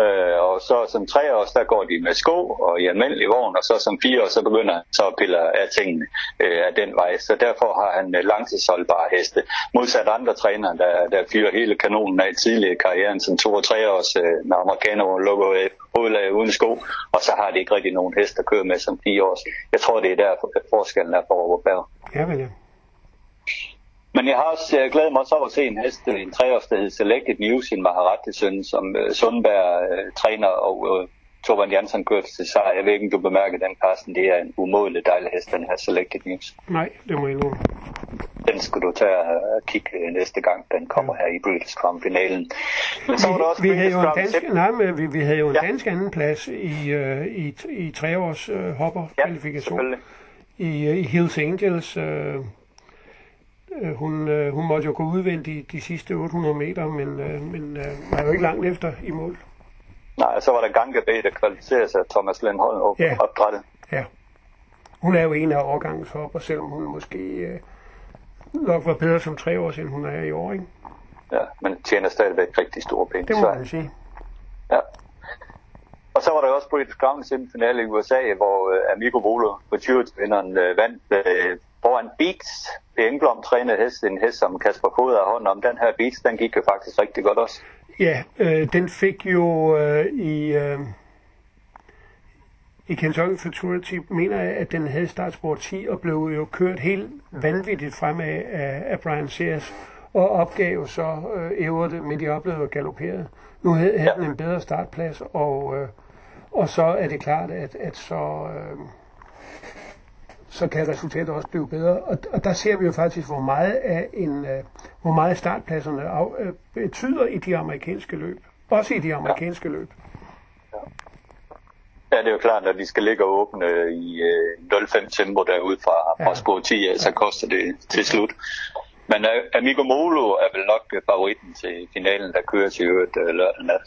Øh, og så som tre år, der går de med sko og i almindelig vogn, og så som fire år, så begynder han så at pille af tingene øh, af den vej. Så derfor har han øh, langtidsholdbare heste. Modsat andre trænere, der, der fyrer hele kanonen af tidligere i karrieren, som to og tre års, øh, når amerikanerne lukker hovedlag uden sko, og så har de ikke rigtig nogen heste at køre med som fire år. Jeg tror, det er der forskellen er for Robert Berg. Ja, vel ja. Men jeg har også jeg glædet mig også over at se en hest, en treårs, der hedder Selected News, en Maharati-søn, som uh, Sundberg uh, træner, og uh, Torvald Jansen kørte til sig. Jeg ved ikke, om du bemærker den, Carsten. Det er en umådelig dejlig hest, den her Selected News. Nej, det må jeg nu. Den skal du tage og kigge næste gang, den kommer ja. her i British Crown finalen. Men så var der også vi havde jo en dansk, nej, men vi, vi havde jo en ja. dansk anden plads i, uh, i, i treårs uh, hopper. Ja, I, I Hills Angels. Uh, Øh, hun, øh, hun måtte jo gå udvendigt de sidste 800 meter, men, øh, men øh, var jo ikke langt efter i mål. Nej, så var der Gange B, der kvalificerede sig Thomas Lindholm op, ja. opdrættet. Ja. Hun er jo en af årgangens hopper, selvom hun måske øh, nok var bedre som tre år siden hun er i år, ikke? Ja, men tjener stadigvæk rigtig store penge. Det må man sige. Ja. Og så var der også British Crown semifinale i USA, hvor uh, Amigo Volo, Maturity-vinderen, uh, vandt uh, foran Beats, det Engblom trænede hest, en hest, som Kasper Fod har hånd om. Den her Beats, den gik jo faktisk rigtig godt også. Ja, øh, den fik jo øh, i, øh, i Kentucky Futurity, mener jeg, at den havde startspor 10 og blev jo kørt helt vanvittigt fremad af, af Brian Sears og opgav så øh, ævret, men de oplevede at galoppere. Nu havde, havde den en bedre startplads, og, øh, og så er det klart, at, at så... Øh, så kan resultatet også blive bedre. Og, og der ser vi jo faktisk, hvor meget af en, uh, hvor meget startpladserne af, uh, betyder i de amerikanske løb. Også i de amerikanske ja. løb. Ja. ja, det er jo klart, at de skal ligge og åbne i uh, 05 tempo derude fra, ja. fra spor 10, så ja. koster det til slut. Men uh, Amigo Molo er vel nok favoritten til finalen, der kører til øvrigt uh, lørdag nat.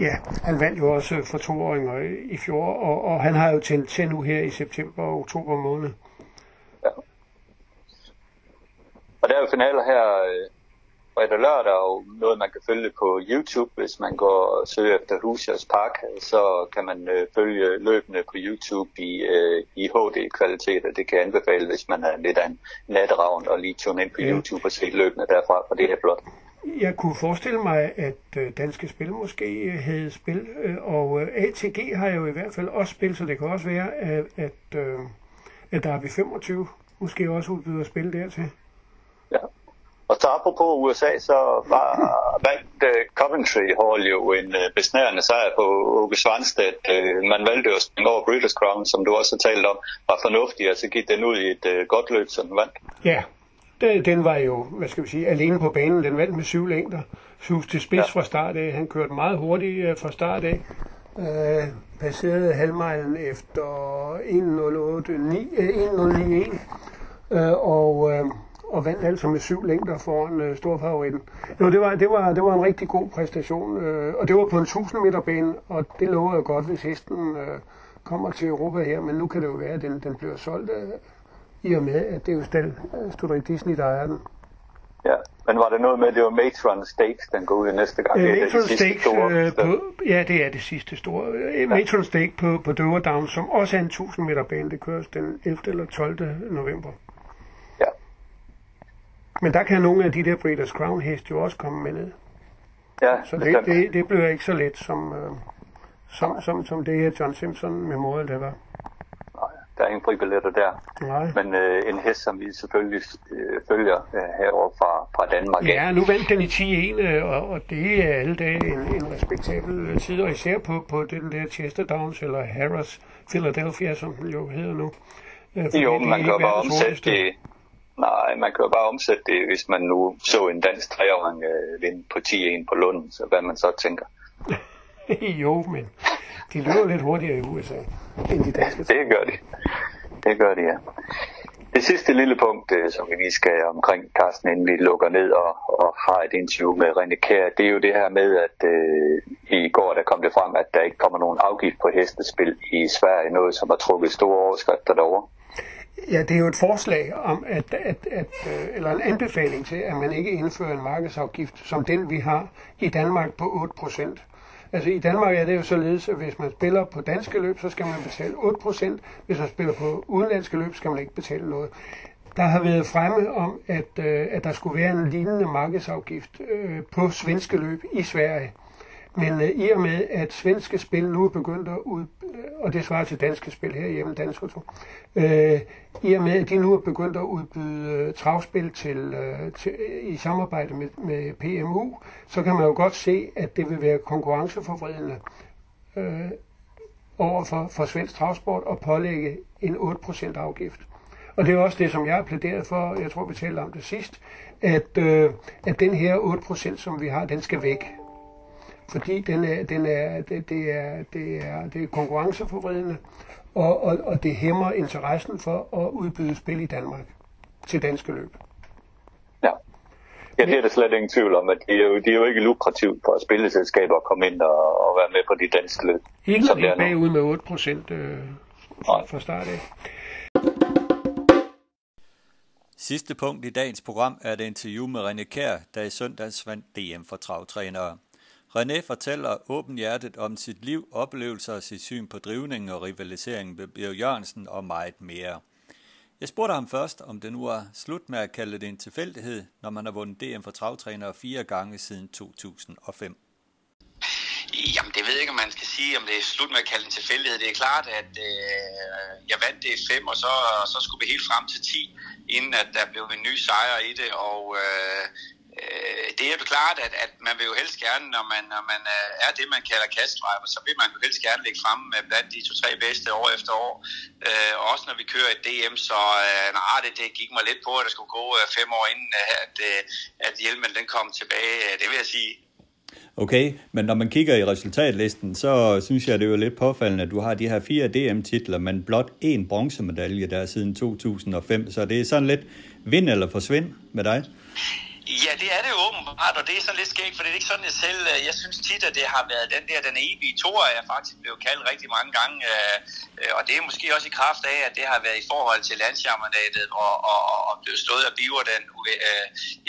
Ja, han vandt jo også for toåringer i fjor, og, og han har jo tændt til nu her i september og oktober måned. Ja. Og der er jo finaler her øh, fredag lørdag, og noget man kan følge på YouTube, hvis man går og søger efter Husias Park, så kan man øh, følge løbende på YouTube i, øh, i HD-kvalitet, og det kan jeg anbefale, hvis man er lidt af en natteravn og lige tune ind på ja. YouTube og se løbende derfra, for det er flot. Jeg kunne forestille mig, at øh, Danske Spil måske øh, havde spil, øh, og ATG har jo i hvert fald også spil, så det kan også være, at, at, at der er vi 25 måske også udbyder spil dertil. Ja. Og så apropos USA, så var vandt uh, Coventry Hall jo en uh, besnærende sejr på Åke Svanstedt. Uh, man valgte jo at springe over British Crown, som du også har talt om, var fornuftig, og så gik den ud i et uh, godt løb, som den vandt. Ja, den var jo, hvad skal vi sige, alene på banen. Den vandt med syv længder. Sus til spids ja. fra start af. Han kørte meget hurtigt uh, fra start af. Uh, passerede halvmejlen efter 1.08.91. Uh, og, uh, og vandt altså med syv længder foran uh, storfavoritten. Jo, det var, det, var, det var en rigtig god præstation, uh, og det var på en 1000 meter bane, og det lover jo godt, hvis hesten uh, kommer til Europa her, men nu kan det jo være, at den, den bliver solgt uh, i og med, at det er jo stadig Studrik Disney, der er den. Ja, men var det noget med, at det var Matron Stakes, den går ud næste gang? Uh, Matron Stakes, store, uh, på, ja, det er det sidste store. Ja. Matron Stakes på, på Dover Down, som også er en 1000 meter bane, det køres den 11. eller 12. november. Men der kan nogle af de der Breeders' Crown heste jo også komme med ned. Ja, så det, det, det bliver ikke så let som, uh, som, som, som det her John Simpson Memorial, det var. Der er ingen fribilletter der. Nej. Men øh, en hest, som vi selvfølgelig øh, følger øh, herovre fra, fra Danmark. Ja, nu vandt den i 10-1, øh, og, og det er alle dage en, en respektabel øh, tid, og især på, på den der Chester Downs, eller Harris Philadelphia, som den jo hedder nu. Øh, jo, man kan bare omsætte det. Nej, man kan jo bare omsætte det, hvis man nu så en dansk treåring øh, vinde på 10-1 på Lund, så hvad man så tænker. *laughs* jo, men de løber lidt hurtigere i USA end de danske. Det gør de. Det gør de, ja. Det sidste lille punkt, øh, som vi lige skal omkring, Carsten, inden vi lukker ned og, og har et interview med René Kær, det er jo det her med, at øh, i går der kom det frem, at der ikke kommer nogen afgift på hestespil i Sverige, noget som har trukket store overskrifter derovre. Ja, det er jo et forslag om, at, at, at, øh, eller en anbefaling til, at man ikke indfører en markedsafgift som den, vi har i Danmark på 8 procent. Altså i Danmark er det jo således, at hvis man spiller på danske løb, så skal man betale 8%. Hvis man spiller på udenlandske løb, skal man ikke betale noget. Der har været fremme om, at, øh, at der skulle være en lignende markedsafgift øh, på svenske løb i Sverige. Men øh, i og med, at svenske spil nu er begyndt at ud, øh, og det svarer til danske spil herhjemme, Dansk Auto, øh, i og med, at de nu er begyndt at udbyde øh, travspil til, øh, til, øh, i samarbejde med, med PMU, så kan man jo godt se, at det vil være konkurrenceforvridende øh, over for, for svensk travsport at pålægge en 8% afgift. Og det er også det, som jeg har plæderet for, jeg tror, vi talte om det sidst, at, øh, at den her 8%, som vi har, den skal væk fordi den er, den er, det, det, er, det, er, det er konkurrenceforvridende, og, og, og det hæmmer interessen for at udbyde spil i Danmark til danske løb. Ja. Ja, det er der slet ingen tvivl om, at det er jo, det er jo ikke lukrativt for spilleselskaber at komme ind og, og være med på de danske løb. Ikke de er bagud med 8 procent øh, fra start af. Sidste punkt i dagens program er et interview med René Kær, der i søndags vandt DM for travtrænere. René fortæller åbenhjertet om sit liv, oplevelser og sit syn på drivningen og rivaliseringen med Bjørn Jørgensen og meget mere. Jeg spurgte ham først, om det nu er slut med at kalde det en tilfældighed, når man har vundet DM for travtrænere fire gange siden 2005. Jamen, det ved jeg ikke, om man skal sige, om det er slut med at kalde det en tilfældighed. Det er klart, at øh, jeg vandt det i 5, og så, så skulle vi helt frem til 10, inden at der blev en ny sejr i det. Og øh, øh, det er jo klart, at, at man vil jo helst gerne, når man, når man øh, er det, man kalder kastdriver, så vil man jo helst gerne ligge frem med blandt de to-tre bedste år efter år. Øh, også når vi kører et DM, så øh, nej, det, det gik mig lidt på, at der skulle gå øh, fem år inden, øh, at, øh, at hjelmen den kom tilbage. Øh, det vil jeg sige. Okay, men når man kigger i resultatlisten, så synes jeg, det er jo lidt påfaldende, at du har de her fire DM-titler, men blot én bronzemedalje der siden 2005, så det er sådan lidt vind eller forsvind med dig. Ja, det er det jo åbenbart, og det er sådan lidt skægt, for det er ikke sådan, jeg selv, øh, jeg synes tit, at det har været den der, den evige tor, jeg faktisk blev kaldt rigtig mange gange, øh, øh, og det er måske også i kraft af, at det har været i forhold til landsjammernatet og, og, og blev stået af Biver, den,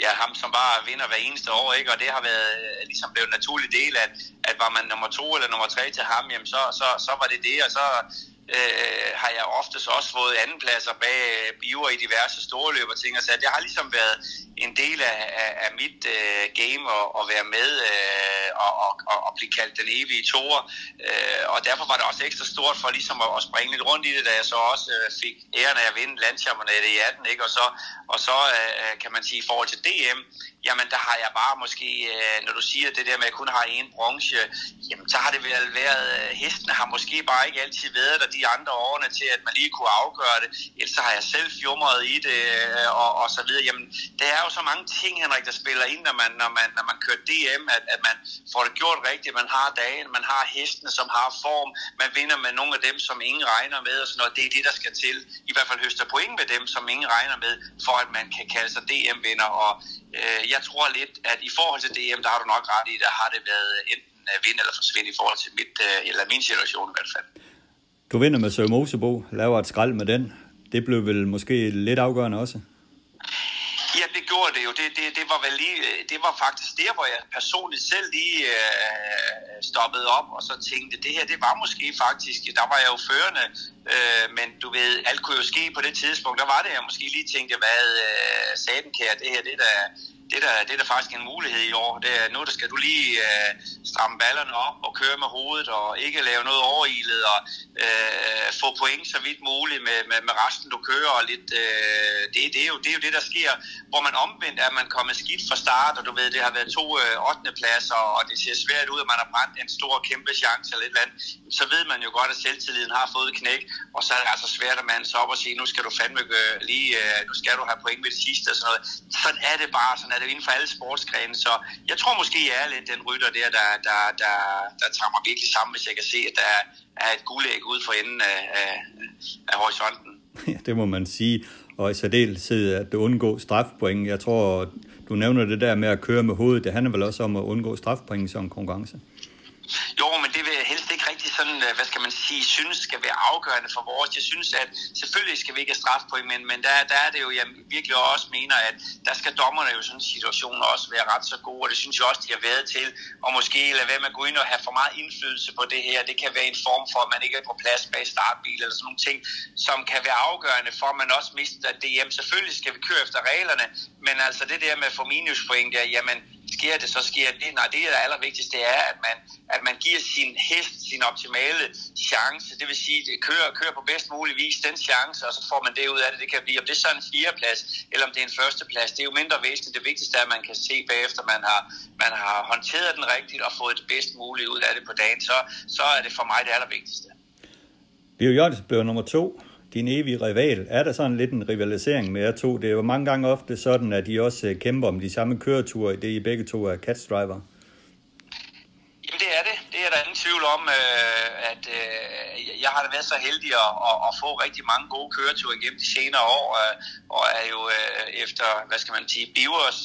ja, ham som bare vinder hver eneste år, ikke? og det har været ligesom blevet en naturlig del, at, at var man nummer to eller nummer tre til ham, jamen så, så, så var det det, og så øh, har jeg oftest også fået andenpladser bag øh, biver i diverse store løb og ting, så det har ligesom været en del af, af, af mit øh, game at, at være med øh, og, og, og blive kaldt den evige toer. Øh, og derfor var det også ekstra stort for ligesom at, at springe lidt rundt i det, da jeg så også øh, fik æren af at vinde landschampionatet i 18. Ikke? Og så, og så øh, kan man sige i forhold til DM, jamen der har jeg bare måske, øh, når du siger det der med, at jeg kun har en bronze, jamen så har det vel været, øh, hesten har måske bare ikke altid været der de andre årene til, at man lige kunne afgøre det. Ellers så har jeg selv fjumret i det, øh, og, og så videre. Jamen, der er jo så mange ting, Henrik, der spiller ind, når man, når man, når man kører DM, at, at man får det gjort rigtigt. Man har dagen, man har hestene, som har form, man vinder med nogle af dem, som ingen regner med, og sådan noget. Det er det, der skal til. I hvert fald høster point med dem, som ingen regner med, for at man kan kalde sig DM-vinder. Og øh, jeg tror lidt, at i forhold til DM, der har du nok ret i, der har det været enten vinde eller forsvinde i forhold til mit, øh, eller min situation i hvert fald. Du vinder med Søge Mosebo, laver et skrald med den. Det blev vel måske lidt afgørende også? Ja, det gjorde det jo. Det, det, det var vel lige, det var faktisk der, hvor jeg personligt selv lige øh, stoppede op og så tænkte, det her, det var måske faktisk, der var jeg jo førende, øh, men du ved, alt kunne jo ske på det tidspunkt. Der var det, jeg måske lige tænkte, hvad øh, saten kære, det her, det der, det der, det er der faktisk en mulighed i år. Det er, nu der skal du lige øh, stramme ballerne op og køre med hovedet og ikke lave noget overilet og øh, få point så vidt muligt med, med, med resten du kører. Og lidt, øh, det, det, er jo, det er jo det, der sker, hvor man omvendt er man kommet skidt fra start, og du ved, det har været to øh, 8. pladser, og det ser svært ud, at man har brændt en stor, kæmpe chance eller et eller andet. Så ved man jo godt, at selvtilliden har fået knæk, og så er det altså svært at man så op og sige, nu skal du fandme øh, lige, øh, nu skal du have point ved det sidste og sådan noget. Sådan er det bare, sådan er det inden for alle sportsgrene, så jeg tror måske, jeg er lidt den rytter der, der, der, der, der tager mig virkelig sammen, hvis jeg kan se, at der er et guldæg ude for enden af, af, af horisonten. *laughs* Ja, det må man sige, og i særdeleshed at undgå strafpoint. Jeg tror, du nævner det der med at køre med hovedet, det handler vel også om at undgå strafpoint som konkurrence? Jo, men det vil jeg helst ikke rigtig sådan, øh, hvad skal man sige, synes skal være afgørende for vores. Jeg synes, at selvfølgelig skal vi ikke have straf på, men, men der, der er det jo, jeg virkelig også mener, at der skal dommerne jo sådan en situation også være ret så gode, og det synes jeg også, de har været til, og måske lade være med at gå ind og have for meget indflydelse på det her. Det kan være en form for, at man ikke er på plads bag startbil, eller sådan nogle ting, som kan være afgørende for, at man også mister det hjem. Selvfølgelig skal vi køre efter reglerne, men altså det der med at få minuspoint, der, jamen, sker det, så sker det. Nej, det er allervigtigst, det er, at man, at man giver sin hest sin optimale chance. Det vil sige, at kører, kører på bedst mulig vis den chance, og så får man det ud af det. Det kan blive, om det er så en fjerdeplads, eller om det er en førsteplads. Det er jo mindre væsentligt. Det vigtigste er, at man kan se bagefter, man har, man har håndteret den rigtigt og fået det bedst mulige ud af det på dagen. Så, så er det for mig det allervigtigste. Bio Jørgensen blev nummer to din evige rival. Er der sådan lidt en rivalisering med jer to? Det er jo mange gange ofte sådan, at I også øh, kæmper om de samme køreture, i det I begge to er catch driver. Jamen det er det. Det er der ingen tvivl om, øh, at øh, jeg har været så heldig at, at, at få rigtig mange gode køreture igennem de senere år, øh, og er jo øh, efter, hvad skal man sige, Bivers,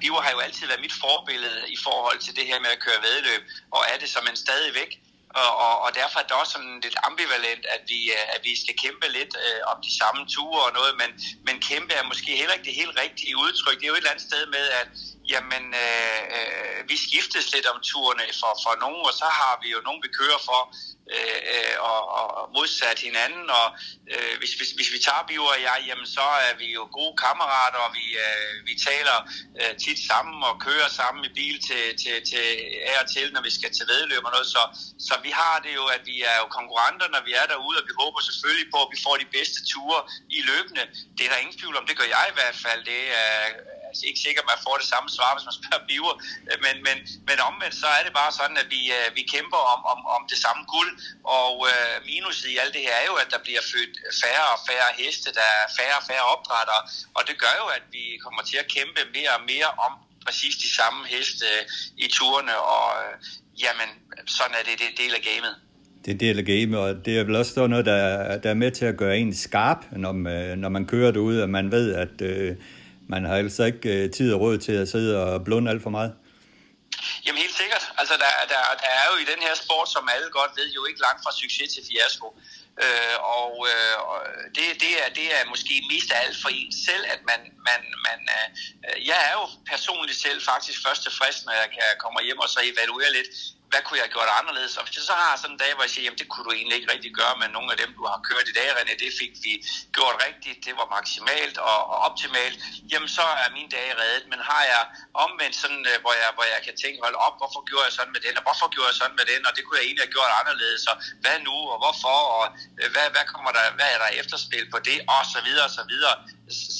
Biver har jo altid været mit forbillede i forhold til det her med at køre vedløb, og er det som en stadigvæk. Og, og, og derfor er det også sådan lidt ambivalent, at vi, øh, at vi skal kæmpe lidt øh, om de samme ture og noget, men, men kæmpe er måske heller ikke det helt rigtige udtryk. Det er jo et eller andet sted med, at jamen, øh, øh, vi skiftes lidt om turene for, for nogen, og så har vi jo nogen, vi kører for, øh, øh og, og modsat hinanden, og øh, hvis, hvis, hvis vi tager Biver og jeg, jamen så er vi jo gode kammerater, og vi, øh, vi taler øh, tit sammen og kører sammen i bil til, til, til af og til, når vi skal til vedløb og noget, så, så vi har det jo, at vi er jo konkurrenter, når vi er derude, og vi håber selvfølgelig på, at vi får de bedste ture i løbende. Det er der ingen tvivl om, det gør jeg i hvert fald, det er øh, ikke sikkert, at man får det samme svar, hvis man spørger Biver. Øh, men, men, men omvendt, så er det bare sådan, at vi, øh, vi kæmper om, om, om det samme guld. Og øh, minuset i alt det her er jo, at der bliver født færre og færre heste, der er færre og færre opdrættere. Og det gør jo, at vi kommer til at kæmpe mere og mere om præcis de samme heste øh, i turene. Og øh, jamen, sådan er det, det er del af gamet det er del af game, og det er vel også noget, der, der er med til at gøre en skarp, når man, når man kører derude, og man ved, at øh, man har altså ikke øh, tid og råd til at sidde og blunde alt for meget. Jamen helt sikkert. Altså der, der, der er jo i den her sport, som alle godt ved, jo ikke langt fra succes til fiasko. Øh, og øh, det, det, er, det er måske mest af alt for en selv, at man, man, man øh, øh jeg er jo personligt selv faktisk først tilfreds, når jeg kan hjem og så evaluere lidt, hvad kunne jeg have gjort anderledes? Og hvis jeg så har sådan en dag, hvor jeg siger, jamen det kunne du egentlig ikke rigtig gøre, med nogle af dem, du har kørt i dag, René, det fik vi gjort rigtigt, det var maksimalt og, og optimalt, jamen så er min dag reddet. Men har jeg omvendt sådan, øh, hvor jeg, hvor jeg kan tænke, hold op, hvorfor gjorde jeg sådan med den, og hvorfor gjorde jeg sådan med den, og det kunne jeg egentlig have gjort anderledes, og hvad nu, og hvorfor, og øh, hvad, hvad kommer der, hvad er der efterspil på det, og så videre, og så videre.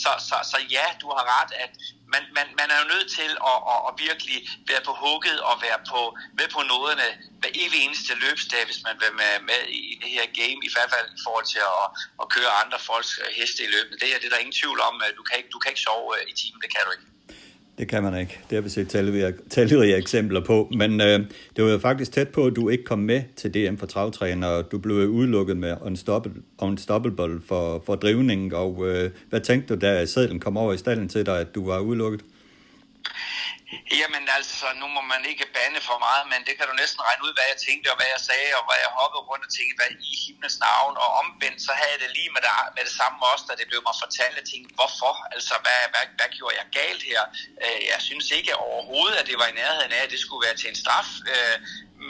Så, så, så ja, du har ret, at man, man, man er jo nødt til at, at, at virkelig være på hugget og være på, med på noderne hver evig eneste løbsdag, hvis man vil med, med i det her game, i hvert fald i forhold til at, at køre andre folks øh, heste i løbet. Det er, det er der ingen tvivl om. Du kan ikke, du kan ikke sove øh, i timen, det kan du ikke. Det kan man ikke. Det har vi set talrige eksempler på. Men øh, det var jo faktisk tæt på, at du ikke kom med til DM for travtræner, og du blev udelukket med Unstoppable, unstoppable for, for drivning. Og øh, hvad tænkte du, da sædlen kom over i stallen til dig, at du var udelukket? Jamen altså, nu må man ikke bande for meget, men det kan du næsten regne ud, hvad jeg tænkte og hvad jeg sagde, og hvad jeg hoppede rundt og tænkte, hvad i himlens navn. Og omvendt, så havde jeg det lige med det, med det samme også, da det blev mig fortalt. Jeg tænkte, hvorfor? Altså, hvad, hvad, hvad gjorde jeg galt her? Øh, jeg synes ikke overhovedet, at det var i nærheden af, at det skulle være til en straf. Øh,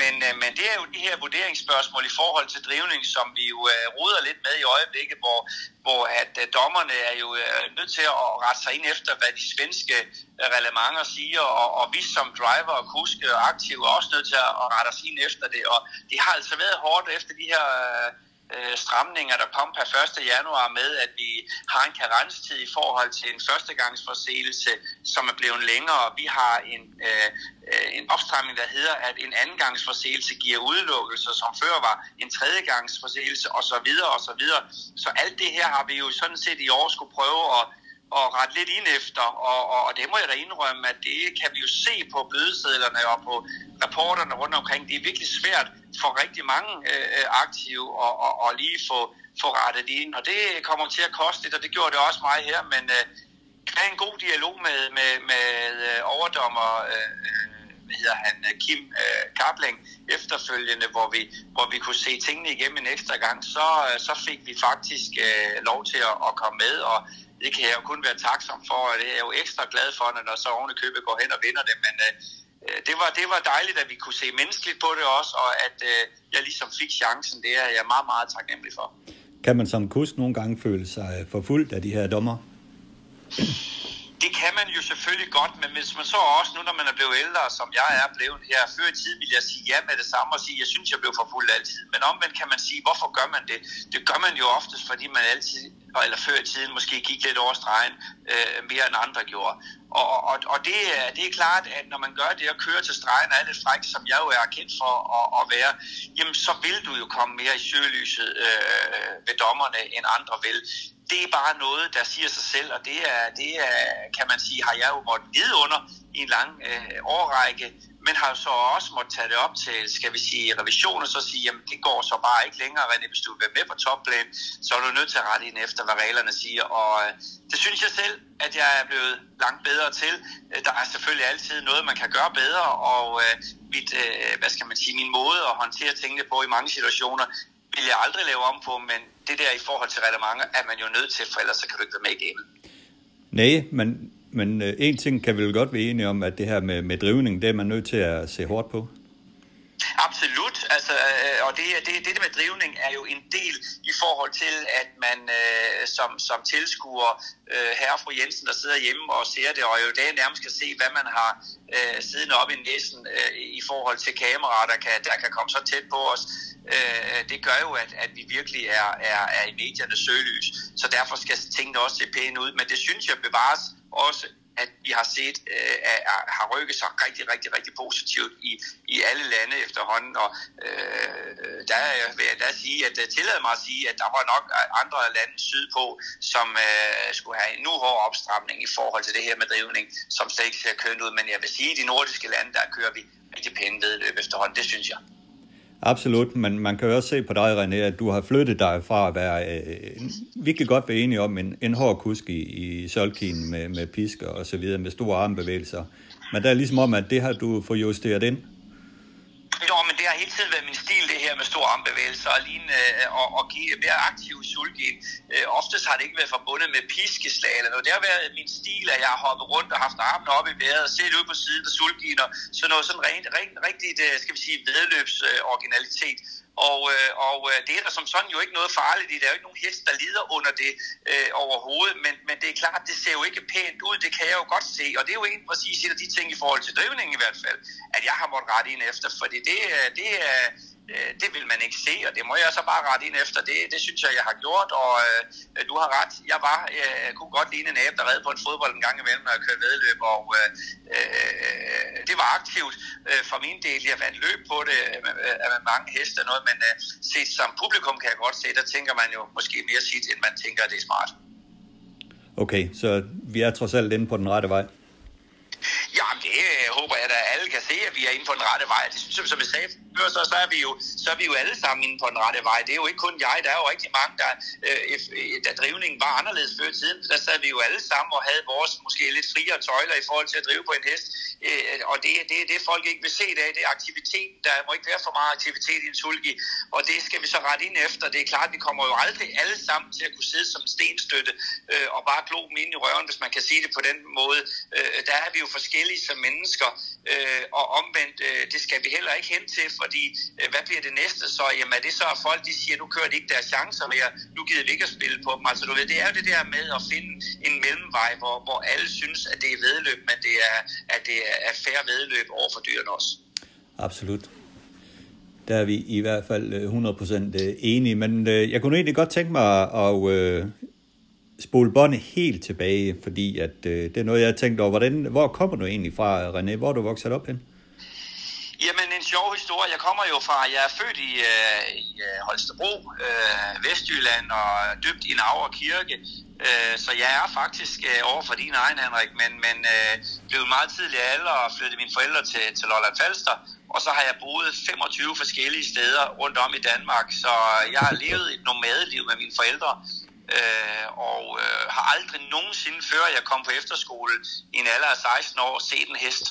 men, øh, men det er jo de her vurderingsspørgsmål i forhold til drivning, som vi jo øh, roder lidt med i øjeblikket, hvor, hvor at øh, dommerne er jo øh, nødt til at rette sig ind efter, hvad de svenske uh, reglementer siger, og, og vi som driver og kuske og aktive er også nødt til at, rette os ind efter det. Og det har altså været hårdt efter de her... Øh, øh, stramninger, der kom per 1. januar med, at vi har en karenstid i forhold til en førstegangsforseelse, som er blevet længere. Vi har en, øh, øh en opstramning, der hedder, at en andengangsforseelse giver udelukkelse, som før var en tredjegangsforseelse osv. osv. Så alt det her har vi jo sådan set i år skulle prøve at at rette lidt ind efter, og, og, og det må jeg da indrømme, at det kan vi jo se på bødesedlerne og på rapporterne rundt omkring. Det er virkelig svært for rigtig mange øh, øh aktive at, og, og lige få, få rettet ind, og det kommer til at koste lidt, og det gjorde det også mig her, men øh, have en god dialog med, med, med øh, overdommer øh, øh hvad hedder han, øh, Kim øh, Kapling efterfølgende, hvor vi, hvor vi kunne se tingene igennem en ekstra gang, så, øh, så fik vi faktisk øh, lov til at, at komme med, og det kan jeg jo kun være taksom for, og det er jeg jo ekstra glad for, når så oven købet går hen og vinder det, men øh, øh, det, var, det var dejligt, at vi kunne se menneskeligt på det også, og at øh, jeg ligesom fik chancen, det er jeg meget, meget taknemmelig for. Kan man som kusk nogle gange føle sig forfulgt af de her dommer? Det kan man jo selvfølgelig godt, men hvis man så også, nu når man er blevet ældre, som jeg er blevet her, før i tiden vil jeg sige ja med det samme og sige, jeg synes, jeg blev forfulgt altid. Men omvendt kan man sige, hvorfor gør man det? Det gør man jo oftest, fordi man altid, eller før i tiden måske gik lidt over stregen øh, mere end andre gjorde. Og, og, og det, øh, det er klart, at når man gør det og kører til stregen og er lidt fræk, som jeg jo er kendt for at, at være, jamen så vil du jo komme mere i søgelyset øh, ved dommerne, end andre vil det er bare noget, der siger sig selv, og det er, det er kan man sige, har jeg jo måttet lide under i en lang øh, årrække, men har så også måttet tage det op til, skal vi sige, revision, og så sige, jamen det går så bare ikke længere, René, hvis du vil være med på topplan, så er du nødt til at rette ind efter, hvad reglerne siger, og øh, det synes jeg selv, at jeg er blevet langt bedre til. Øh, der er selvfølgelig altid noget, man kan gøre bedre, og øh, mit, hvad skal man sige, min måde at håndtere tingene på i mange situationer, vil jeg aldrig lave om på, men det der i forhold til reglementer er man jo nødt til, for ellers så kan du ikke være med i gamet. Nej, men, men øh, en ting kan vi vel godt være enige om, at det her med, med drivning, det er man nødt til at se hårdt på. Absolut, altså, øh, og det, det, det med drivning er jo en del i forhold til, at man øh, som, som tilskuer øh, herre og fru Jensen, der sidder hjemme og ser det, og jo dag nærmest kan se, hvad man har øh, siddende op i næsen øh, i forhold til kameraer, der kan, der kan komme så tæt på os, øh, det gør jo, at, at vi virkelig er, er, er i mediernes søgelys. Så derfor skal tingene også se pæne ud. Men det synes jeg bevares også, at vi har set, øh, har rykket sig rigtig, rigtig, rigtig positivt i, i alle lande efterhånden. Og øh, der vil jeg da sige, at øh, tillader mig at sige, at der var nok andre lande sydpå, som øh, skulle have en nu hård opstramning i forhold til det her med drivning, som slet ikke ser kønt ud. Men jeg vil sige, at i de nordiske lande, der kører vi rigtig pænt vedløb efterhånden. Det synes jeg. Absolut, men man kan jo også se på dig, René, at du har flyttet dig fra at være, øh, vi kan godt være enige om, en, en hård kusk i, i solkinen med, med pisker og så videre, med store armbevægelser. Men der er ligesom om, at det har du fået justeret ind. Jo, men det har hele tiden været min stil, det her med store armbevægelser og, lignende, øh, og, og give, mere aktiv i sulgen. Øh, oftest har det ikke været forbundet med piskeslag eller noget. Det har været min stil, at jeg har hoppet rundt og haft armene op i vejret og set ud på siden af sulgen og sådan noget sådan rent, rent, rigtigt, øh, skal vi sige, vedløbsoriginalitet. Øh, og, øh, og øh, det er der som sådan jo ikke noget farligt i. Der er jo ikke nogen hest, der lider under det øh, overhovedet. Men, men det er klart, det ser jo ikke pænt ud. Det kan jeg jo godt se. Og det er jo en præcis et af de ting i forhold til drivningen i hvert fald, at jeg har måttet rette ind efter. Fordi det, øh, det er øh, det vil man ikke se, og det må jeg så bare rette ind efter. Det, det synes jeg, jeg har gjort, og øh, du har ret. Jeg var, øh, kunne godt ligne en abe, der redde på en fodbold en gang imellem, når jeg kørte vedløb, og øh, øh, det var aktivt øh, for min del. Jeg vandt løb på det øh, med mange heste og noget, men øh, set som publikum kan jeg godt se, der tænker man jo måske mere sit, end man tænker, at det er smart. Okay, så vi er trods alt inde på den rette vej. Ja, det øh, håber jeg, at alle kan se, at vi er inde på den rette vej. Det synes jeg, som jeg sagde før, så, så, er vi jo, så er vi jo alle sammen inde på den rette vej. Det er jo ikke kun jeg. Der er jo rigtig mange, der, øh, øh da drivningen var anderledes før tiden, der sad vi jo alle sammen og havde vores måske lidt friere tøjler i forhold til at drive på en hest. Øh, og det er det, det, folk ikke vil se i dag. Det er aktivitet. Der må ikke være for meget aktivitet i en sulgi. Og det skal vi så rette ind efter. Det er klart, vi kommer jo aldrig alle sammen til at kunne sidde som stenstøtte øh, og bare glo dem ind i røven, hvis man kan sige det på den måde. Øh, der er vi jo forskellige som mennesker. Øh, og omvendt, øh, det skal vi heller ikke hen til, fordi øh, hvad bliver det næste så? Jamen er det så, at folk de siger, nu kører de ikke deres chancer mere, nu gider vi ikke at spille på dem. Altså du ved, det er jo det der med at finde en mellemvej, hvor, hvor alle synes, at det er vedløb, men det er, at det er færre vedløb over for dyrene også. Absolut. Der er vi i hvert fald øh, 100% øh, enige, men jeg kunne egentlig godt tænke mig at spole båndet helt tilbage, fordi at, det er noget, jeg har tænkt over. Hvordan, hvor kommer du egentlig fra, René? Hvor er du vokset op hen? Jamen, en sjov historie. Jeg kommer jo fra, jeg er født i, øh, i øh, Holstebro, øh, Vestjylland, og dybt i Nauer Kirke. Øh, så jeg er faktisk øh, over for din egen, Henrik, men, men øh, blev meget tidlig alder og flyttede mine forældre til, til Lolland Falster. Og så har jeg boet 25 forskellige steder rundt om i Danmark, så jeg har levet et nomadeliv med mine forældre. Øh, og øh, har aldrig nogensinde, før jeg kom på efterskole i en alder af 16 år, set en hest.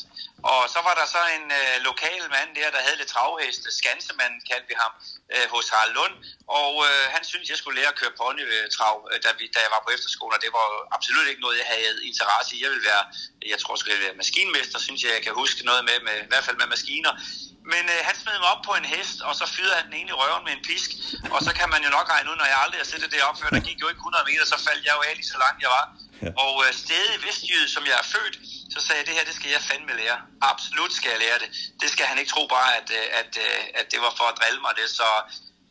Og så var der så en øh, lokal mand der, der havde lidt travheste, Skansemand kaldte vi ham, øh, hos Harald Lund. Og øh, han syntes, jeg skulle lære at køre ponytrav, øh, da, vi, da jeg var på efterskole, og det var absolut ikke noget, jeg havde interesse i. Jeg ville være, jeg tror, jeg skulle være maskinmester, synes jeg, jeg kan huske noget med, med i hvert fald med maskiner. Men øh, han smed mig op på en hest, og så fyrede han den ene i røven med en pisk. Og så kan man jo nok regne ud, når jeg aldrig har set det op før, der gik jo ikke 100 meter, så faldt jeg jo af lige så langt jeg var. Ja. Og øh, stedet i Vestjyde, som jeg er født, så sagde jeg, det her, det skal jeg fandme lære. Absolut skal jeg lære det. Det skal han ikke tro bare, at, øh, at, øh, at det var for at drille mig det. Så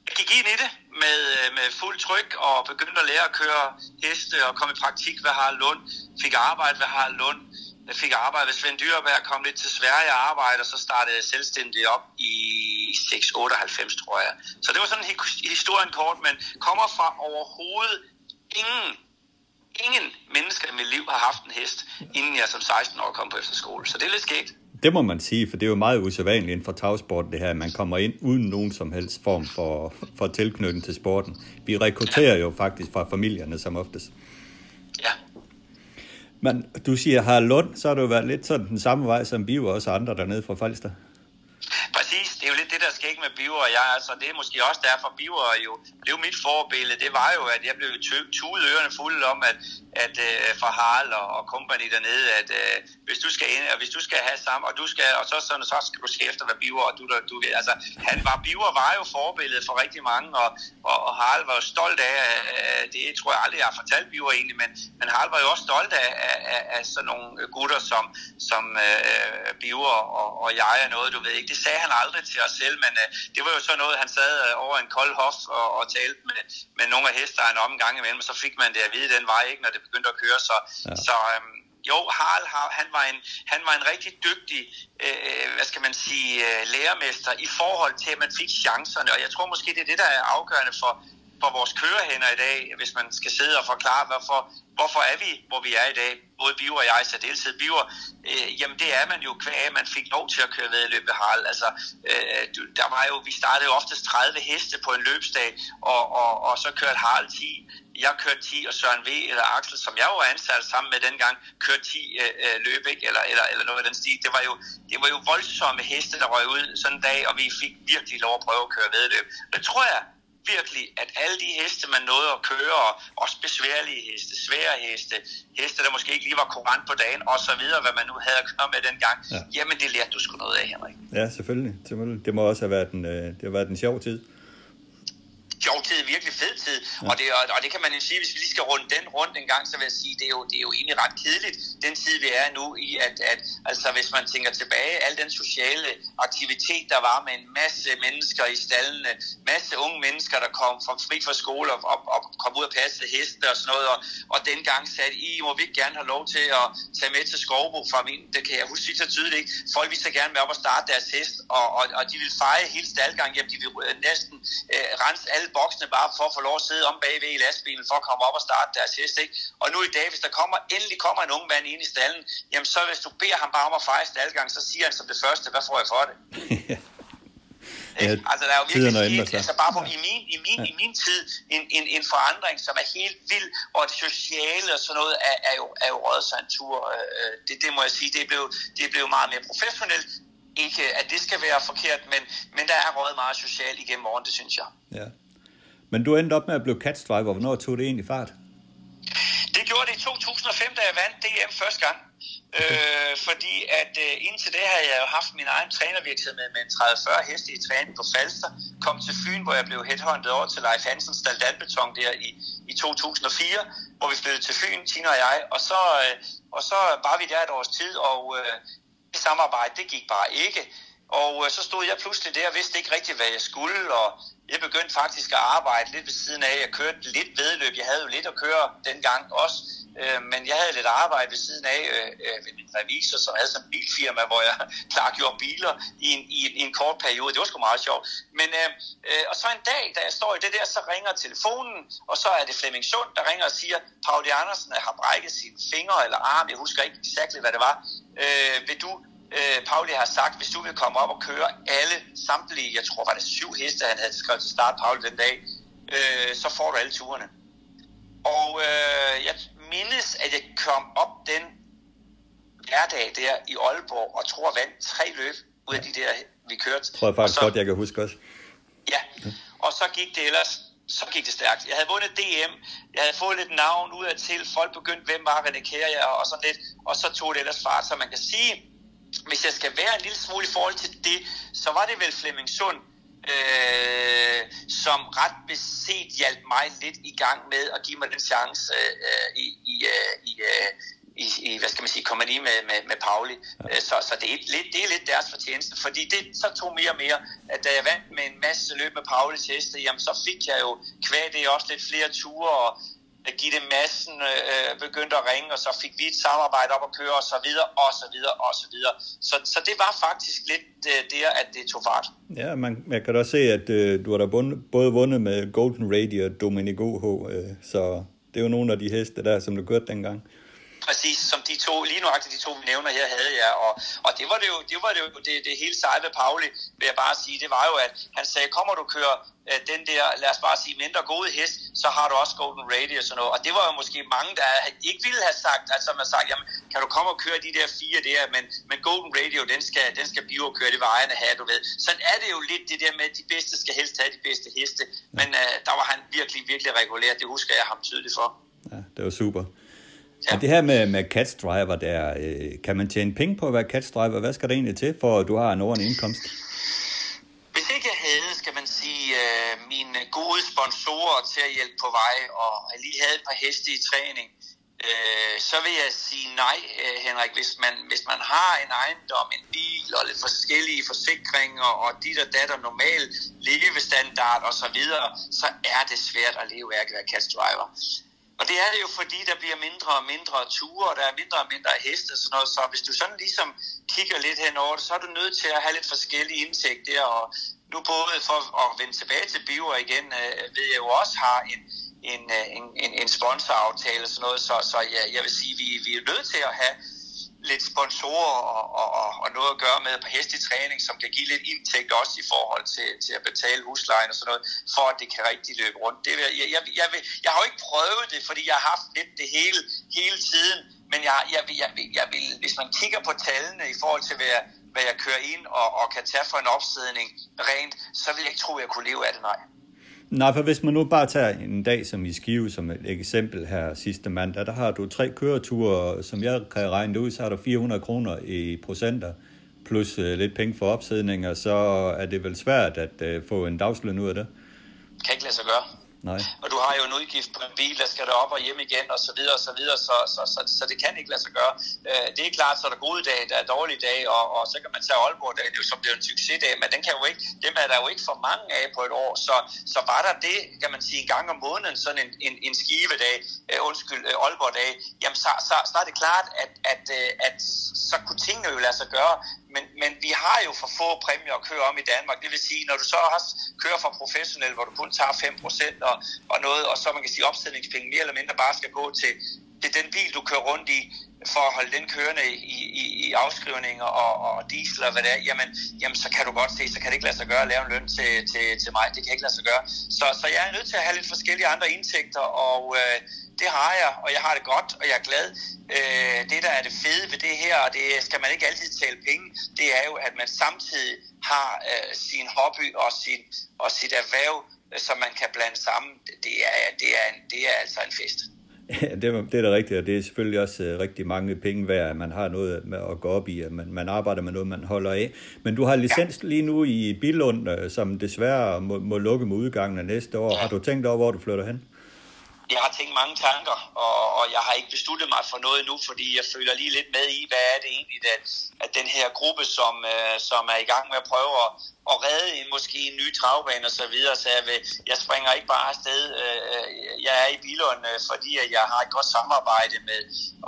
jeg gik ind i det med, øh, med fuld tryk og begyndte at lære at køre heste og komme i praktik ved Harald Lund. Fik arbejde ved Harald Lund. Jeg fik arbejde ved Svend Dyreberg, kom lidt til Sverige og arbejde, og så startede jeg selvstændigt op i 698, tror jeg. Så det var sådan historien kort, men kommer fra overhovedet ingen ingen mennesker i mit liv har haft en hest, inden jeg som 16 år kom på efterskole. Så det er lidt skægt. Det må man sige, for det er jo meget usædvanligt inden for tagsport, det her, at man kommer ind uden nogen som helst form for, for tilknytning til sporten. Vi rekrutterer jo faktisk fra familierne som oftest. Men du siger Harald Lund, så har du været lidt sådan den samme vej som vi og også andre dernede fra Falster. Præcis, det er jo lidt det, der sker ikke med Biver og jeg. Altså, det er måske også derfor, Biver jo blev mit forbillede. Det var jo, at jeg blev tuet ørerne fulde om, at, at uh, for Harald og, og company dernede, at uh, hvis du skal ind, og hvis du skal have sammen, og du skal, og så, sådan, så skal du se efter, hvad Biver, og du, du, du altså, han var, Biver var jo forbillede for rigtig mange, og, og, og Harald var jo stolt af, uh, det tror jeg aldrig, jeg har fortalt Biver egentlig, men, men Harald var jo også stolt af, af, af, af sådan nogle gutter som, som øh, uh, Biver og, og jeg er noget, du ved ikke. Det sagde han aldrig til os selv, men uh, det var jo så noget, han sad uh, over en kold hof og, og talte med, med nogle af hestejerne om en gang imellem, og så fik man det at vide den vej, ikke, når det begyndte at køre. Så, ja. så um, jo, Harald, han var en, han var en rigtig dygtig, øh, hvad skal man sige, øh, lærermester i forhold til, at man fik chancerne. Og jeg tror måske, det er det, der er afgørende for, for vores kørehænder i dag, hvis man skal sidde og forklare, hvorfor, hvorfor er vi, hvor vi er i dag, både Biver og jeg i særdeleshed. Biver, øh, jamen det er man jo kvæg, man fik lov til at køre vedløb ved Harald. Altså, øh, der var jo, vi startede jo oftest 30 heste på en løbsdag, og, og, og så kørte Harald 10 jeg kørte 10, og Søren V. eller Axel, som jeg var ansat sammen med dengang, kørte 10 øh, øh, løb, ikke? Eller, eller, eller noget af den stil. Det var, jo, det var jo voldsomme heste, der røg ud sådan en dag, og vi fik virkelig lov at prøve at køre vedløb. Det tror jeg virkelig, at alle de heste, man nåede at køre, og også besværlige heste, svære heste, heste, der måske ikke lige var kurant på dagen, og så videre, hvad man nu havde at køre med dengang, ja. jamen det lærte du sgu noget af, Henrik. Ja, selvfølgelig. selvfølgelig. Det må også have været en, øh, det har været en sjov tid sjov tid, virkelig fed tid. Ja. Og, det, og, og det kan man jo sige, hvis vi lige skal runde den rundt en gang, så vil jeg sige, det er jo, det er jo egentlig ret kedeligt, den tid vi er nu i, at, at altså hvis man tænker tilbage, al den sociale aktivitet, der var med en masse mennesker i stallene, masse unge mennesker, der kom fra fri fra skole og, og, og kom ud og passe heste og sådan noget, og, og dengang sagde I må vi ikke gerne have lov til at tage med til Skovbo fra min, det kan jeg huske så tydeligt ikke, folk ville så gerne være op og starte deres hest, og, og, og de ville feje hele staldgang, jamen de ville næsten øh, rense alle voksne bare for at få lov at sidde om bagved i lastbilen for at komme op og starte deres hest. Ikke? Og nu i dag, hvis der kommer, endelig kommer en ung mand ind i stallen, jamen så hvis du beder ham bare om at fejre staldgang, så siger han som det første, hvad får jeg for det? *laughs* Ja, altså, der er jo virkelig et, altså bare på, i, min, i, min, ja. i min tid en, en, en forandring, som er helt vild, og det sociale og sådan noget er, er jo, er jo røget sig en tur. Øh, det, det må jeg sige, det er blevet, det blevet meget mere professionelt, ikke at det skal være forkert, men, men der er røget meget socialt igennem morgen, det synes jeg. Ja. Men du endte op med at blive catch driver. Hvornår tog det egentlig fart? Det gjorde det i 2005, da jeg vandt DM første gang. Øh, fordi at øh, indtil det havde jeg jo haft min egen trænervirksomhed med en 30-40 heste i træning på Falster. Kom til Fyn, hvor jeg blev headhunted over til Leif Hansens Staldalbeton der i, i 2004, hvor vi flyttede til Fyn, Tina og jeg. Og så, øh, og så var vi der et års tid, og øh, det samarbejde, det gik bare ikke. Og øh, så stod jeg pludselig der og vidste ikke rigtigt, hvad jeg skulle, og jeg begyndte faktisk at arbejde lidt ved siden af. Jeg kørte lidt vedløb. Jeg havde jo lidt at køre dengang også. Øh, men jeg havde lidt arbejde ved siden af øh, øh ved min revisor, som havde sådan en bilfirma, hvor jeg *laughs* klargjorde biler i en, i, en, i en kort periode. Det var sgu meget sjovt. Men, øh, øh, og så en dag, da jeg står i det der, så ringer telefonen, og så er det Flemming Sund, der ringer og siger, Pauli Andersen har brækket sine fingre eller arm, jeg husker ikke exakt, hvad det var. Øh, vil du øh, Pauli har sagt, hvis du vil komme op og køre alle samtlige, jeg tror var det syv heste, han havde skrevet til start, Pauli, den dag, øh, så får du alle turene. Og øh, jeg mindes, at jeg kom op den hverdag der i Aalborg, og tror vandt tre løb ud af de der, vi kørte. Tror jeg faktisk så, godt, jeg kan huske også. Ja, og så gik det ellers så gik det stærkt. Jeg havde vundet DM, jeg havde fået lidt navn ud af til, folk begyndte, hvem var René Kjær, og sådan lidt, og så tog det ellers fart. Så man kan sige, hvis jeg skal være en lille smule i forhold til det, så var det vel Flemming Sund, øh, som ret beset hjalp mig lidt i gang med at give mig den chance øh, i, i, øh, i, øh, i, i, hvad skal man sige, kompagni med, med, med Pauli. Ja. Så, så det, er lidt, det er lidt deres fortjeneste, fordi det så tog mere og mere, at da jeg vandt med en masse løb med Paulis heste, jamen så fik jeg jo kvæg det også lidt flere ture, og Gitte Madsen øh, begyndte at ringe, og så fik vi et samarbejde op at køre, og så videre, og så videre, og så videre. Så, så det var faktisk lidt øh, der, at det tog fart. Ja, man, man kan da se, at øh, du har da bundet, både vundet med Golden Radio og Dominic OH, øh, så det er jo nogle af de heste der, som du kørte dengang præcis som de to, lige nu de to, vi nævner her, havde jeg. Og, og det var det jo, det, var det, jo det, det hele seje ved Pauli, vil jeg bare sige, det var jo, at han sagde, kommer du køre øh, den der, lad os bare sige, mindre gode hest, så har du også Golden Radio og sådan noget. Og det var jo måske mange, der ikke ville have sagt, altså man sagt, jamen, kan du komme og køre de der fire der, men, men Golden Radio, den skal, den skal blive og køre, det var ejerne have, du ved. Sådan er det jo lidt det der med, at de bedste skal helst have de bedste heste, men øh, der var han virkelig, virkelig regulær, det husker jeg ham tydeligt for. Ja, det var super. Ja. Og det her med, med catch driver, der, øh, kan man tjene penge på at være catch driver? Hvad skal det egentlig til, for at du har en ordentlig indkomst? Hvis ikke jeg havde, skal man sige, øh, mine gode sponsorer til at hjælpe på vej, og jeg lige havde et par heste i træning, øh, så vil jeg sige nej, øh, Henrik. Hvis man, hvis man har en ejendom, en bil og lidt forskellige forsikringer, og dit og datter normal levestandard osv., så, videre, så er det svært at leve af at være catch driver. Og det er det jo, fordi der bliver mindre og mindre ture, og der er mindre og mindre heste og sådan noget. Så hvis du sådan ligesom kigger lidt henover det, så er du nødt til at have lidt forskellige indtægter. Og nu både for at vende tilbage til Biver igen, øh, ved jeg jo også har en, en, øh, en, en, en sponsoraftale og sådan noget. Så, så ja, jeg vil sige, vi, vi er nødt til at have lidt sponsorer og, og, og, og noget at gøre med på hestetræning, som kan give lidt indtægt også i forhold til, til at betale huslejen og sådan noget, for at det kan rigtig løbe rundt. Det, jeg, jeg, jeg, jeg, jeg har jo ikke prøvet det, fordi jeg har haft lidt det hele, hele tiden, men jeg, jeg, jeg, jeg, jeg vil, hvis man kigger på tallene i forhold til, hvad jeg, hvad jeg kører ind og, og kan tage for en opsidning rent, så vil jeg ikke tro, at jeg kunne leve af det, nej. Nej, for hvis man nu bare tager en dag som i Skive som et eksempel her sidste mandag, der har du tre køreture, som jeg kan regne ud, så har du 400 kroner i procenter, plus øh, lidt penge for opsædninger, så er det vel svært at øh, få en dagsløn ud af det? Kan ikke lade sig gøre. Nej. Og du har jo en udgift på en bil, der skal der op og hjem igen, og så videre, og så videre, så, så, så, så det kan ikke lade sig gøre. Øh, det er klart, så er der gode dage, der er dårlige dage, og, og så kan man tage Aalborg, det er jo som bliver en succesdag, men den kan jo ikke, dem er der jo ikke for mange af på et år, så, så var der det, kan man sige, en gang om måneden, sådan en, en, en skivedag, øh, undskyld, uh, Aalborg-dag, jamen så, så, så er det klart, at, at, at, at så kunne tingene jo lade sig gøre, men, men vi har jo for få præmier at køre om i Danmark. Det vil sige, når du så også kører for professionel, hvor du kun tager 5% og, og noget, og så man kan sige opstillingspenge mere eller mindre bare skal gå til, til den bil, du kører rundt i, for at holde den kørende i, i, i afskrivninger og, og diesel og hvad det er, jamen, jamen så kan du godt se, så kan det ikke lade sig gøre at lave en løn til, til, til mig. Det kan ikke lade sig gøre. Så, så jeg er nødt til at have lidt forskellige andre indtægter, og øh, det har jeg, og jeg har det godt, og jeg er glad. Øh, det, der er det fede ved det her, og det skal man ikke altid tale penge, det er jo, at man samtidig har øh, sin hobby og, sin, og sit erhverv, øh, som man kan blande sammen. Det er, det er, en, det er altså en fest. Ja, det, er, det er da rigtigt, og det er selvfølgelig også uh, rigtig mange penge værd, at man har noget med at gå op i, at man, man arbejder med noget, man holder af. Men du har licens ja. lige nu i Billund, uh, som desværre må, må lukke med udgangen af næste år. Ja. Har du tænkt over, hvor du flytter hen? Jeg har tænkt mange tanker, og, og jeg har ikke besluttet mig for noget endnu, fordi jeg føler lige lidt med i, hvad er det egentlig, at, at den her gruppe, som, øh, som er i gang med at prøve at, at redde en, måske en ny travbane og så videre, så jeg, vil, jeg springer ikke bare afsted. Øh, øh jeg er i Bilund, øh, fordi jeg har et godt samarbejde med,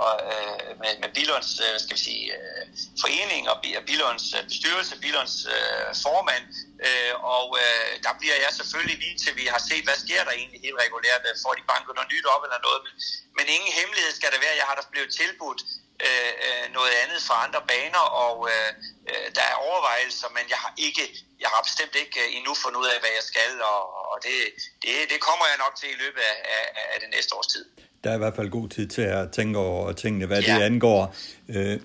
og, øh, med, med Bilunds øh, skal vi sige, øh, forening og Bilunds øh, bestyrelse, Bilunds øh, formand, Øh, og øh, der bliver jeg selvfølgelig lige til, vi har set, hvad sker der egentlig helt regulært, øh, får de banket noget nyt op eller noget. Men, men ingen hemmelighed skal det være, jeg har da blevet tilbudt øh, øh, noget andet fra andre baner, og øh, øh, der er overvejelser, men jeg har ikke, jeg har bestemt ikke øh, endnu fundet ud af, hvad jeg skal, og, og det, det, det kommer jeg nok til i løbet af, af, af det næste års tid der er i hvert fald god tid til at tænke over tingene, hvad ja. det angår. Øh,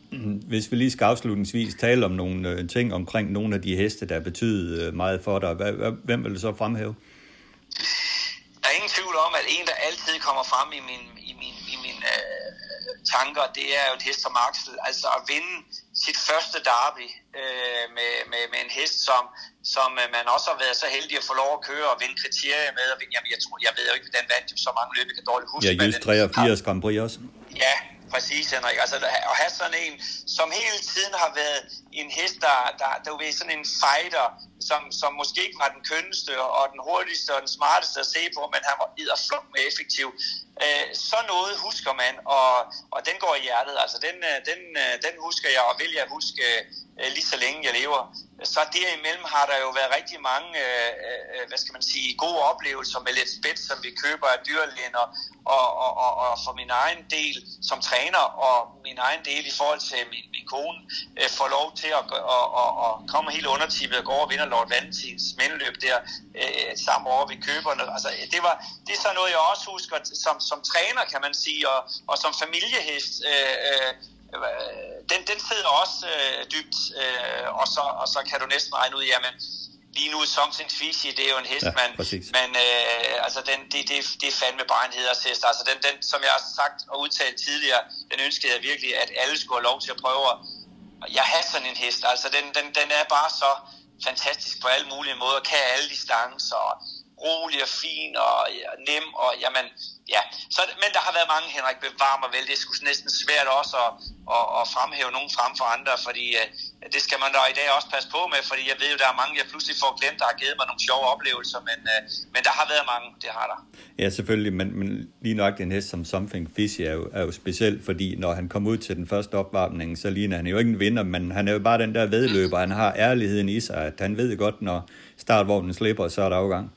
*clears throat* hvis vi lige skal afslutningsvis tale om nogle ting omkring nogle af de heste, der betyder meget for dig, hvem vil du så fremhæve? Der er ingen tvivl om, at en, der altid kommer frem i min, i min, i min øh, tanker, det er jo et hest som Axel. Altså at vinde sit første derby øh, med, med, med en hest, som, som øh, man også har været så heldig at få lov at køre og vinde kriterier med. Og, jamen, jeg, tror, jeg ved jo ikke, hvordan vandt så mange løb, jeg kan dårligt huske. Ja, just 83 Grand Prix også. Ja, præcis, Henrik. Altså at have sådan en, som hele tiden har været en hest, der, der, der, er sådan en fighter, som, som måske ikke var den kønneste og den hurtigste og den smarteste at se på, men han var edderflunk med effektiv. Øh, så noget husker man, og, og den går i hjertet. Altså den, øh, den, øh, den husker jeg, og vil jeg huske øh, lige så længe jeg lever. Så derimellem har der jo været rigtig mange, øh, øh, øh hvad skal man sige, gode oplevelser med lidt spidt, som vi køber af dyrlægen, og, og, og, og, og for min egen del som træner, og min egen del i forhold til min, min kone, øh, får lov til at og, og, og komme helt undertippet og gå over og vinder Lord Valentins mindeløb der øh, samme år vi køber. Altså, det, var, det er så noget, jeg også husker som, som træner, kan man sige, og, og som familiehest. Øh, øh, den, den sidder også øh, dybt, øh, og, så, og så kan du næsten regne ud, jamen, lige nu Something Fishy, det er jo en hest, ja, man, men øh, altså den, det, det, det er fandme bare en hedershest. Altså den, den, som jeg har sagt og udtalt tidligere, den ønskede jeg virkelig, at alle skulle have lov til at prøve at jeg har sådan en hest. Altså den, den, den er bare så fantastisk på alle mulige måder, kan alle distancer, rolig og fin og ja, nem, og jamen, ja. Så, men der har været mange, Henrik, bevar mig vel, det skulle næsten svært også at, at, at fremhæve nogen frem for andre, fordi uh, det skal man da i dag også passe på med, fordi jeg ved jo, der er mange, jeg pludselig får glemt, der har givet mig nogle sjove oplevelser, men, uh, men der har været mange, det har der. Ja, selvfølgelig, men, men lige nok den hest som Something Fishy er jo, er jo speciel, fordi når han kom ud til den første opvarmning, så ligner han jo ikke en vinder, men han er jo bare den der vedløber, han har ærligheden i sig, at han ved godt, når startvognen slipper, så er der afgang.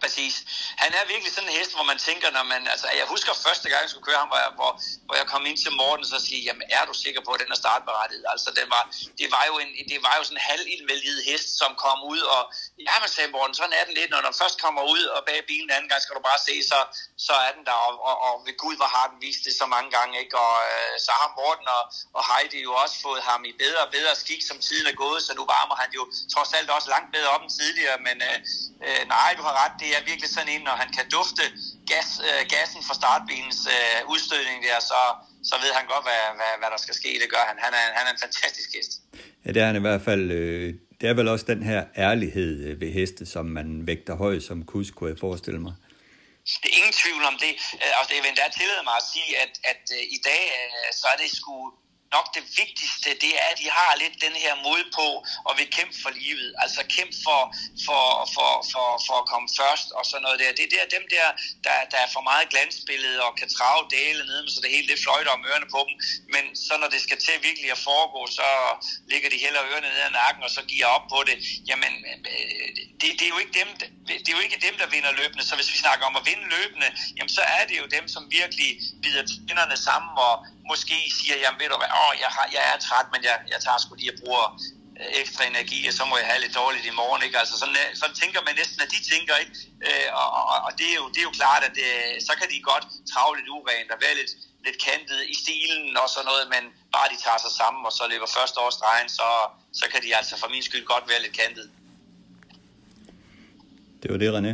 Præcis. Han er virkelig sådan en hest, hvor man tænker, når man, altså jeg husker første gang, jeg skulle køre ham, hvor jeg, hvor, hvor jeg kom ind til Morten og siger, jamen er du sikker på, at den er startberettiget? Altså den var, det var jo en, det var jo sådan en halvindvældig hest, som kom ud, og ja, man sagde Morten, sådan er den lidt, når den først kommer ud og bag bilen den anden gang, skal du bare se, så, så er den der, og, og, og ved Gud, hvor har den vist det så mange gange, ikke? Og øh, så har Morten og, og Heidi jo også fået ham i bedre og bedre skik, som tiden er gået, så nu varmer han jo trods alt også langt bedre op end tidligere, men øh, øh, nej, du har ret, det er virkelig sådan en, når han kan dufte gas, øh, gassen fra startbilens øh, udstødning der, så, så ved han godt, hvad, hvad, hvad der skal ske. Det gør han. Han er, han er en fantastisk hest. Ja, det er han i hvert fald. Øh, det er vel også den her ærlighed øh, ved heste, som man vægter højt som kus, kunne jeg forestille mig. Det er ingen tvivl om det. Øh, altså, jeg vil endda tillade mig at sige, at, at uh, i dag, så er det sgu nok det vigtigste, det er, at de har lidt den her mod på og vil kæmpe for livet. Altså kæmpe for, for, for, for, for at komme først og sådan noget der. Det er der, dem der, der, der er for meget glansbillede og kan trage dele ned, så det hele det fløjter om ørerne på dem. Men så når det skal til virkelig at foregå, så ligger de heller ørerne ned ad nakken, og så giver op på det. Jamen, øh, det, det, er jo ikke dem, det er jo ikke dem, der vinder løbende. Så hvis vi snakker om at vinde løbende, jamen så er det jo dem, som virkelig bider tænderne sammen og måske siger, jamen ved du hvad, åh, jeg, har, jeg er træt, men jeg, jeg tager sgu lige og bruger øh, ekstra energi, og så må jeg have lidt dårligt i morgen, ikke? Altså sådan, øh, sådan tænker man næsten, at de tænker, ikke? Øh, og, og, og det, er jo, det er jo klart, at det, så kan de godt travle lidt urent og være lidt, lidt kantet i stilen og sådan noget, men bare de tager sig sammen, og så løber første års stregen, så, så kan de altså for min skyld godt være lidt kantet. Det var det, René.